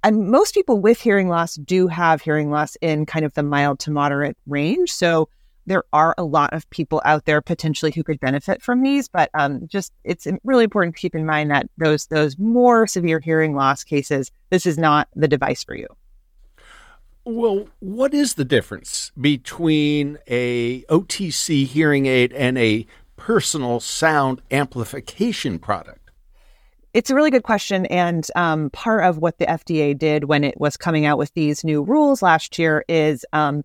And most people with hearing loss do have hearing loss in kind of the mild to moderate range. So there are a lot of people out there potentially who could benefit from these, but um, just it's really important to keep in mind that those those more severe hearing loss cases, this is not the device for you. Well, what is the difference between a OTC hearing aid and a personal sound amplification product? It's a really good question. And um, part of what the FDA did when it was coming out with these new rules last year is um,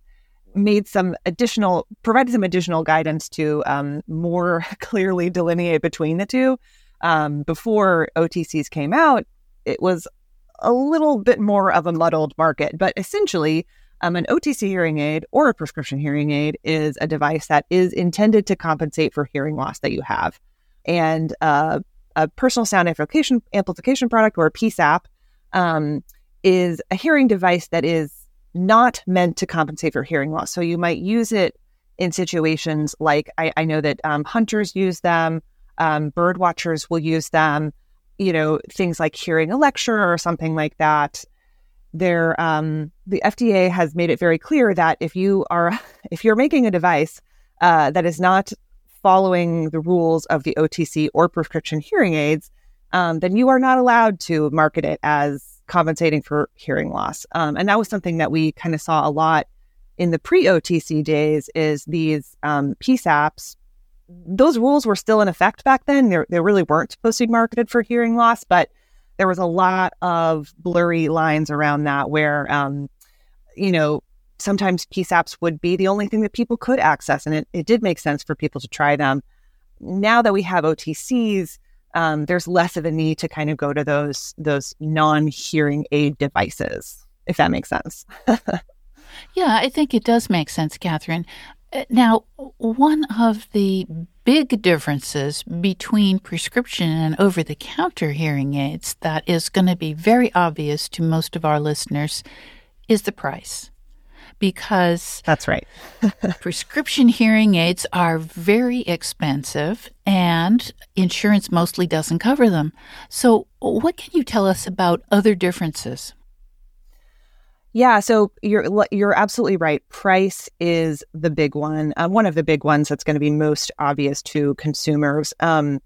made some additional, provided some additional guidance to um, more (laughs) clearly delineate between the two. Um, before OTCs came out, it was a little bit more of a muddled market, but essentially, um, an OTC hearing aid or a prescription hearing aid is a device that is intended to compensate for hearing loss that you have. And uh, a personal sound amplification, amplification product or a PSAP um, is a hearing device that is not meant to compensate for hearing loss. So you might use it in situations like I, I know that um, hunters use them, um, bird watchers will use them, you know, things like hearing a lecture or something like that. There, um, the FDA has made it very clear that if you are (laughs) if you're making a device uh, that is not following the rules of the OTC or prescription hearing aids, um, then you are not allowed to market it as compensating for hearing loss. Um, and that was something that we kind of saw a lot in the pre-OTC days is these um, PSAPs. Those rules were still in effect back then. They, they really weren't supposed to be marketed for hearing loss, but there was a lot of blurry lines around that where, um, you know, sometimes PSAPs would be the only thing that people could access. And it, it did make sense for people to try them. Now that we have OTCs, um, there's less of a need to kind of go to those those non-hearing aid devices, if that makes sense. (laughs) yeah, I think it does make sense, Catherine. Uh, now, one of the big differences between prescription and over the counter hearing aids that is going to be very obvious to most of our listeners is the price because that's right. (laughs) prescription hearing aids are very expensive and insurance mostly doesn't cover them. So, what can you tell us about other differences? Yeah, so you're you're absolutely right. Price is the big one. Uh, one of the big ones that's going to be most obvious to consumers. Um,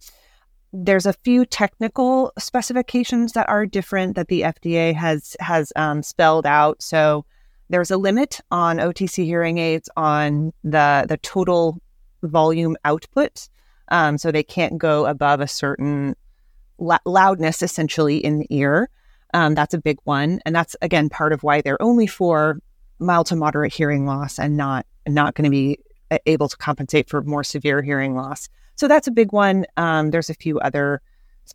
there's a few technical specifications that are different that the FDA has has um, spelled out. So there's a limit on OTC hearing aids on the the total volume output, um, so they can't go above a certain la- loudness, essentially in the ear. Um, that's a big one, and that's again part of why they're only for mild to moderate hearing loss and not not going to be able to compensate for more severe hearing loss. So that's a big one. Um, there's a few other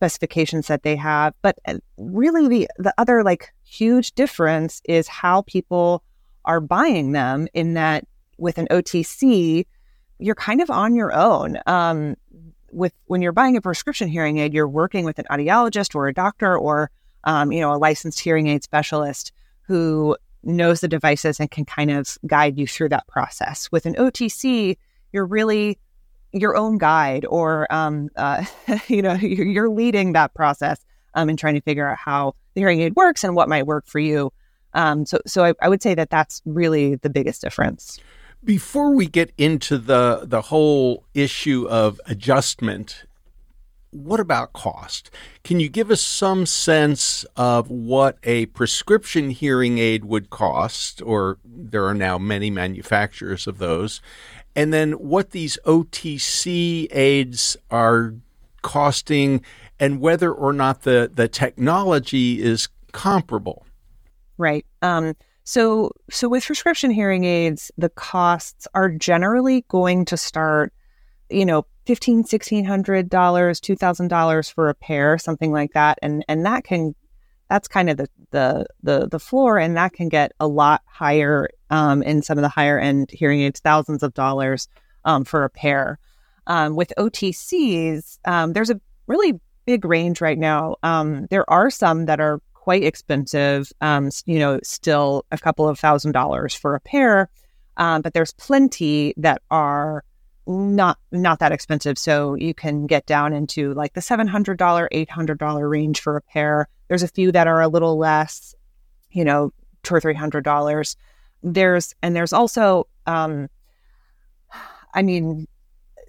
specifications that they have. But uh, really, the, the other like huge difference is how people are buying them, in that with an OTC, you're kind of on your own. Um, with when you're buying a prescription hearing aid, you're working with an audiologist or a doctor or um, you know a licensed hearing aid specialist who knows the devices and can kind of guide you through that process. With an OTC, you're really your own guide or um, uh, (laughs) you know you're leading that process um, and trying to figure out how the hearing aid works and what might work for you um, so so I, I would say that that's really the biggest difference before we get into the the whole issue of adjustment what about cost? Can you give us some sense of what a prescription hearing aid would cost, or there are now many manufacturers of those, and then what these OTC aids are costing and whether or not the, the technology is comparable. Right. Um, so, so with prescription hearing aids, the costs are generally going to start, you know, fifteen, sixteen hundred dollars, two thousand dollars for a pair, something like that, and and that can, that's kind of the the the the floor, and that can get a lot higher um, in some of the higher end hearing aids, thousands of dollars um, for a pair. Um, with OTCs, um, there's a really big range right now. Um, there are some that are quite expensive, um, you know, still a couple of thousand dollars for a pair, but there's plenty that are not not that expensive. So you can get down into like the seven hundred dollar, eight hundred dollar range for a pair. There's a few that are a little less, you know, two or three hundred dollars there's and there's also um, I mean,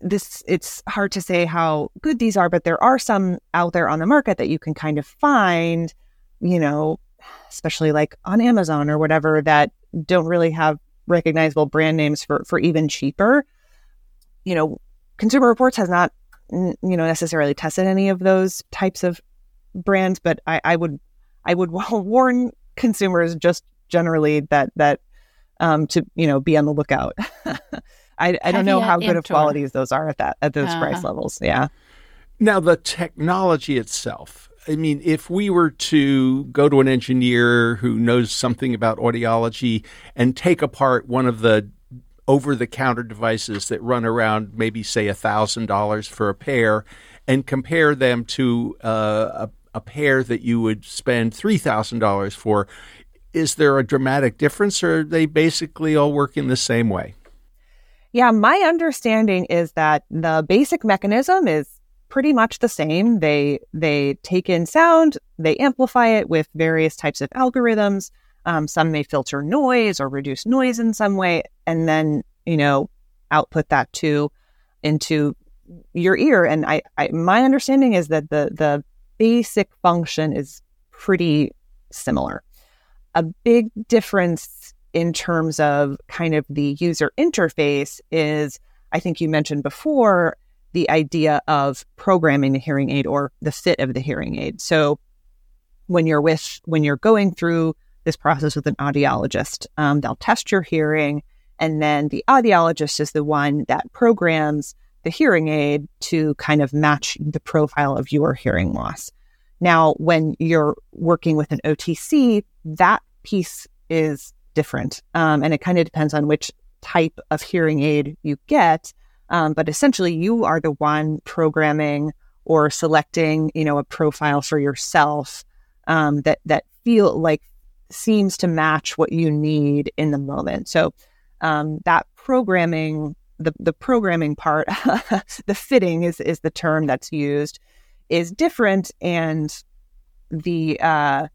this it's hard to say how good these are, but there are some out there on the market that you can kind of find, you know, especially like on Amazon or whatever that don't really have recognizable brand names for for even cheaper. You know, Consumer Reports has not you know necessarily tested any of those types of brands, but I, I would I would (laughs) warn consumers just generally that that um, to you know be on the lookout. (laughs) I, I don't know how good of qualities those are at that at those uh-huh. price levels. Yeah. Now the technology itself. I mean, if we were to go to an engineer who knows something about audiology and take apart one of the over the counter devices that run around maybe say $1000 for a pair and compare them to uh, a, a pair that you would spend $3000 for is there a dramatic difference or they basically all work in the same way? Yeah my understanding is that the basic mechanism is pretty much the same. They they take in sound they amplify it with various types of algorithms um, some may filter noise or reduce noise in some way, and then you know output that to into your ear. And I, I my understanding is that the the basic function is pretty similar. A big difference in terms of kind of the user interface is, I think you mentioned before, the idea of programming the hearing aid or the fit of the hearing aid. So when you're with when you're going through this process with an audiologist. Um, they'll test your hearing, and then the audiologist is the one that programs the hearing aid to kind of match the profile of your hearing loss. Now, when you're working with an OTC, that piece is different. Um, and it kind of depends on which type of hearing aid you get. Um, but essentially, you are the one programming or selecting, you know, a profile for yourself um, that that feel like seems to match what you need in the moment. So um, that programming, the the programming part, (laughs) the fitting is is the term that's used, is different, and the uh,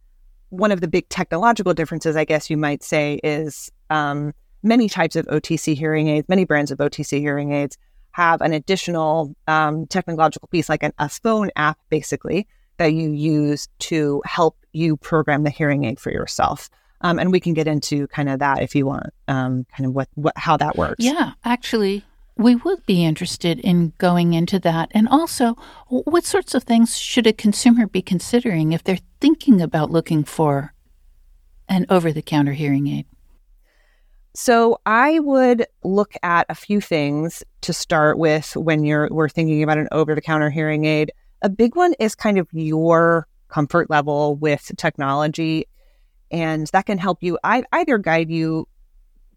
one of the big technological differences, I guess you might say, is um, many types of OTC hearing aids, many brands of OTC hearing aids have an additional um, technological piece, like an, a phone app, basically, that you use to help you program the hearing aid for yourself. Um, and we can get into kind of that if you want, um, kind of what, what how that works. Yeah, actually, we would be interested in going into that. And also, what sorts of things should a consumer be considering if they're thinking about looking for an over the counter hearing aid? So I would look at a few things to start with when you're we're thinking about an over the counter hearing aid. A big one is kind of your comfort level with technology. And that can help you I- either guide you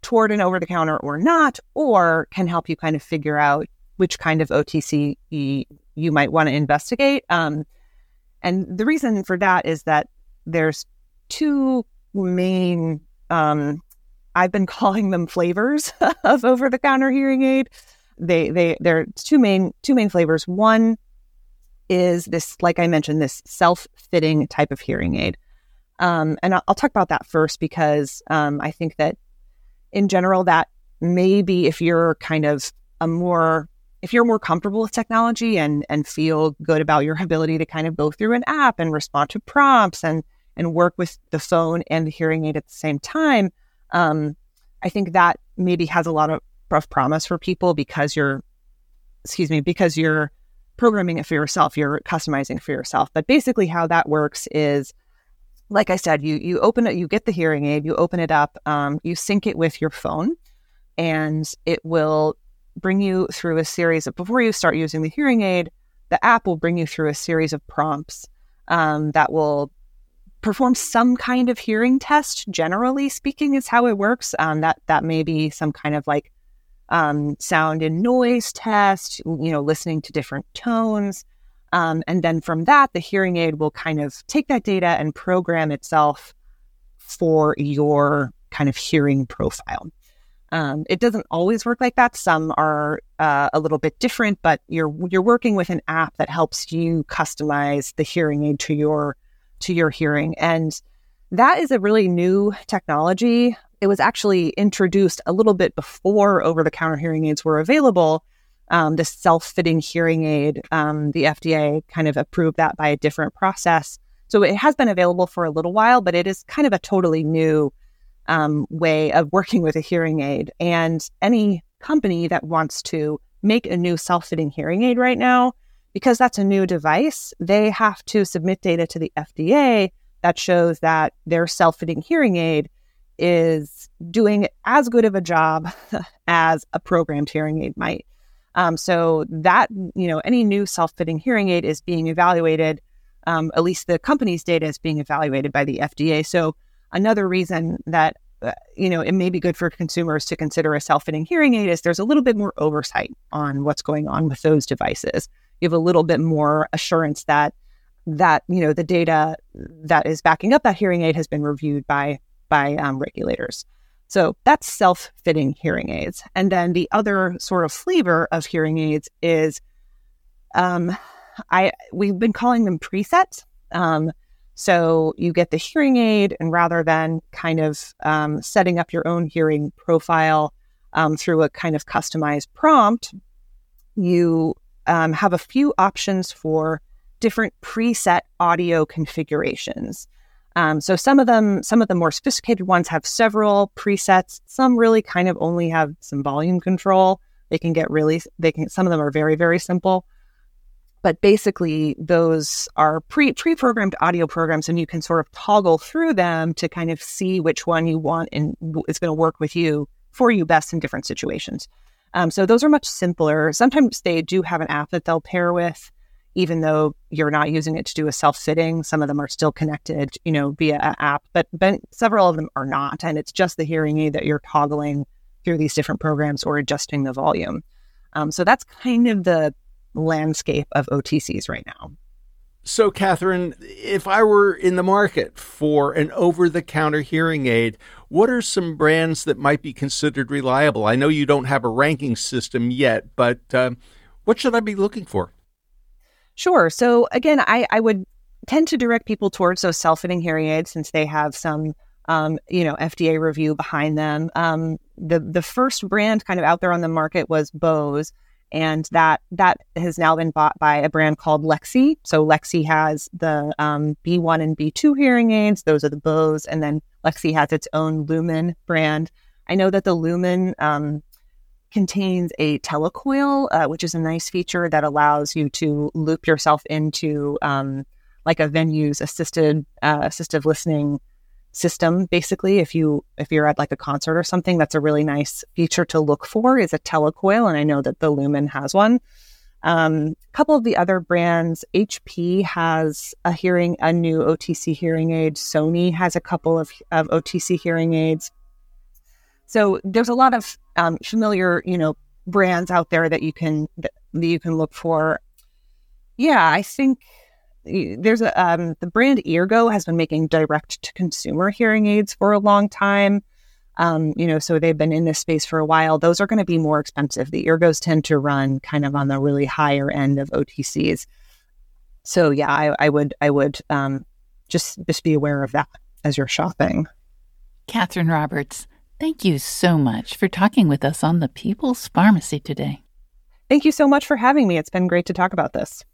toward an over the counter or not, or can help you kind of figure out which kind of OTC you might want to investigate. Um, and the reason for that is that there's two main, um, I've been (laughs) calling them flavors of over the counter hearing aid. They, they, they're two main, two main flavors. One is this, like I mentioned, this self fitting type of hearing aid. Um, and I'll, I'll, talk about that first because um, I think that in general, that maybe if you're kind of a more if you're more comfortable with technology and and feel good about your ability to kind of go through an app and respond to prompts and and work with the phone and the hearing aid at the same time, um, I think that maybe has a lot of, of promise for people because you're, excuse me, because you're programming it for yourself, you're customizing for yourself. But basically, how that works is, like I said, you you open it, you get the hearing aid, you open it up, um, you sync it with your phone, and it will bring you through a series of before you start using the hearing aid, the app will bring you through a series of prompts um, that will perform some kind of hearing test. Generally speaking, is how it works. Um, that that may be some kind of like um, sound and noise test, you know, listening to different tones. Um, and then from that, the hearing aid will kind of take that data and program itself for your kind of hearing profile. Um, it doesn't always work like that. Some are uh, a little bit different, but you're you're working with an app that helps you customize the hearing aid to your to your hearing, and that is a really new technology it was actually introduced a little bit before over the counter hearing aids were available. Um, the self fitting hearing aid, um, the FDA kind of approved that by a different process. So it has been available for a little while, but it is kind of a totally new um, way of working with a hearing aid. And any company that wants to make a new self fitting hearing aid right now, because that's a new device, they have to submit data to the FDA that shows that their self fitting hearing aid is doing as good of a job (laughs) as a programmed hearing aid might. Um, so that you know any new self-fitting hearing aid is being evaluated. Um, at least the company's data is being evaluated by the FDA. So another reason that uh, you know it may be good for consumers to consider a self-fitting hearing aid is there's a little bit more oversight on what's going on with those devices. You have a little bit more assurance that that you know the data that is backing up that hearing aid has been reviewed by by um, regulators. So that's self fitting hearing aids. And then the other sort of flavor of hearing aids is um, I we've been calling them presets. Um, so you get the hearing aid, and rather than kind of um, setting up your own hearing profile um, through a kind of customized prompt, you um, have a few options for different preset audio configurations. Um, so some of them, some of the more sophisticated ones have several presets. Some really kind of only have some volume control. They can get really, they can. Some of them are very, very simple. But basically, those are pre pre-programmed audio programs, and you can sort of toggle through them to kind of see which one you want and is going to work with you for you best in different situations. Um, so those are much simpler. Sometimes they do have an app that they'll pair with even though you're not using it to do a self-fitting some of them are still connected you know via an app but, several of them are not. And it's just the hearing aid that you're toggling through these different programs or adjusting the volume. Um, so that's kind of the landscape of otcs right now. So catherine if i were in the market for an over-the-counter hearing aid what are some brands that might be considered reliable? I know you don't have a ranking system yet but uh, what should i be looking for Sure. So again, I, I would tend to direct people towards those self-fitting hearing aids since they have some, um, you know, FDA review behind them. Um, the the first brand kind of out there on the market was Bose, and that that has now been bought by a brand called Lexie. So Lexie has the um, B1 and B2 hearing aids; those are the Bose, and then Lexie has its own Lumen brand. I know that the Lumen um, contains a telecoil, uh, which is a nice feature that allows you to loop yourself into um, like a venue's assisted uh, assistive listening system. Basically, if you if you're at like a concert or something, that's a really nice feature to look for is a telecoil, and I know that the Lumen has one. Um, a couple of the other brands, HP has a hearing a new OTC hearing aid. Sony has a couple of, of OTC hearing aids. So there's a lot of um, familiar, you know, brands out there that you can that you can look for. Yeah, I think there's a um, the brand Eargo has been making direct to consumer hearing aids for a long time. Um, you know, so they've been in this space for a while. Those are going to be more expensive. The Eargos tend to run kind of on the really higher end of OTCs. So yeah, I, I would I would um, just just be aware of that as you're shopping. Catherine Roberts, Thank you so much for talking with us on the People's Pharmacy today. Thank you so much for having me. It's been great to talk about this.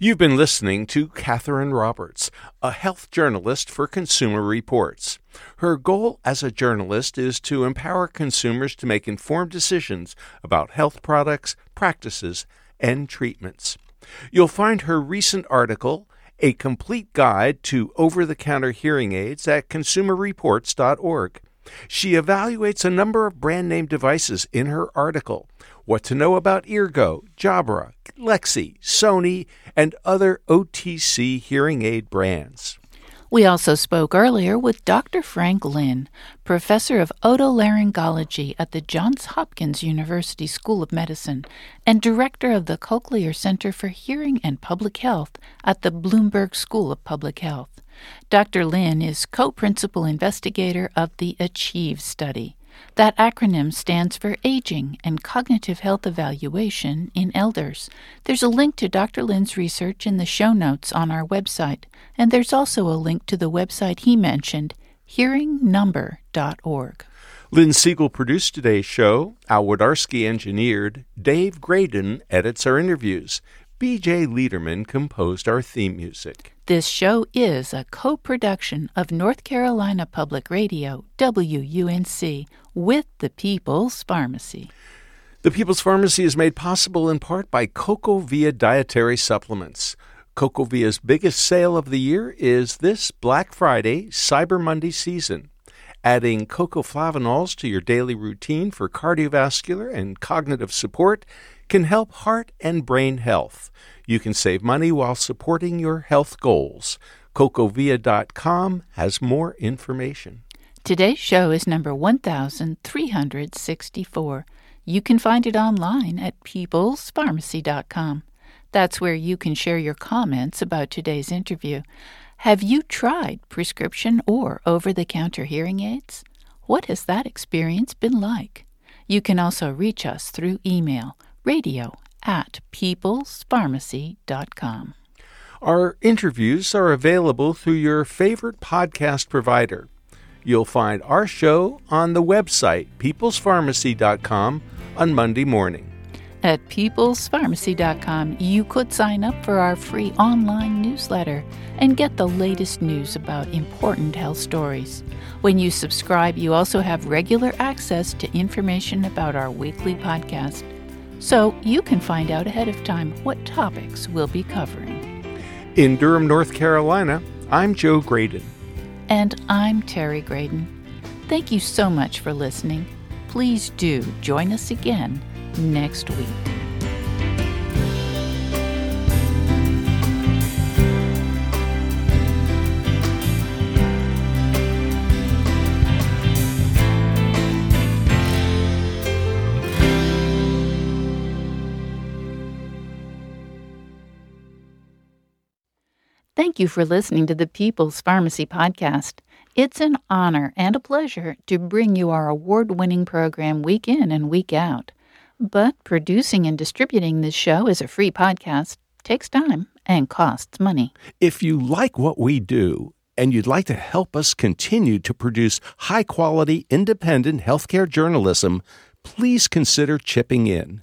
You've been listening to Catherine Roberts, a health journalist for Consumer Reports. Her goal as a journalist is to empower consumers to make informed decisions about health products, practices, and treatments. You'll find her recent article, A Complete Guide to Over the Counter Hearing Aids, at consumerreports.org. She evaluates a number of brand name devices in her article. What to know about Eargo, Jabra, Lexie, Sony, and other OTC hearing aid brands. We also spoke earlier with Dr. Frank Lin, professor of otolaryngology at the Johns Hopkins University School of Medicine and director of the Cochlear Center for Hearing and Public Health at the Bloomberg School of Public Health. Dr. Lin is co principal investigator of the ACHIEVE study. That acronym stands for Aging and Cognitive Health Evaluation in Elders. There's a link to Dr. Lin's research in the show notes on our website, and there's also a link to the website he mentioned, hearingnumber.org. Lynn Siegel produced today's show. Al Wodarski engineered. Dave Graedon edits our interviews. BJ Leiderman composed our theme music. This show is a co production of North Carolina Public Radio, WUNC, with the People's Pharmacy. The People's Pharmacy is made possible in part by CocoVia Dietary Supplements. CocoVia's biggest sale of the year is this Black Friday, Cyber Monday season. Adding cocoflavanols to your daily routine for cardiovascular and cognitive support can help heart and brain health. You can save money while supporting your health goals. CocoaVia.com has more information. Today's show is number 1364. You can find it online at peoplespharmacy.com. That's where you can share your comments about today's interview. Have you tried prescription or over the counter hearing aids? What has that experience been like? You can also reach us through email radio at peoplespharmacy.com. Our interviews are available through your favorite podcast provider. You'll find our show on the website peoplespharmacy.com on Monday morning. At peoplespharmacy.com, you could sign up for our free online newsletter and get the latest news about important health stories. When you subscribe, you also have regular access to information about our weekly podcast so you can find out ahead of time what topics we'll be covering. In Durham, North Carolina, I'm Joe Graedon. And I'm Terry Graedon. Thank you so much for listening. Please do join us again next week. Thank you for listening to the People's Pharmacy Podcast. It's an honor and a pleasure to bring you our award winning program week in and week out. But producing and distributing this show as a free podcast takes time and costs money. If you like what we do and you'd like to help us continue to produce high quality, independent healthcare journalism, please consider chipping in.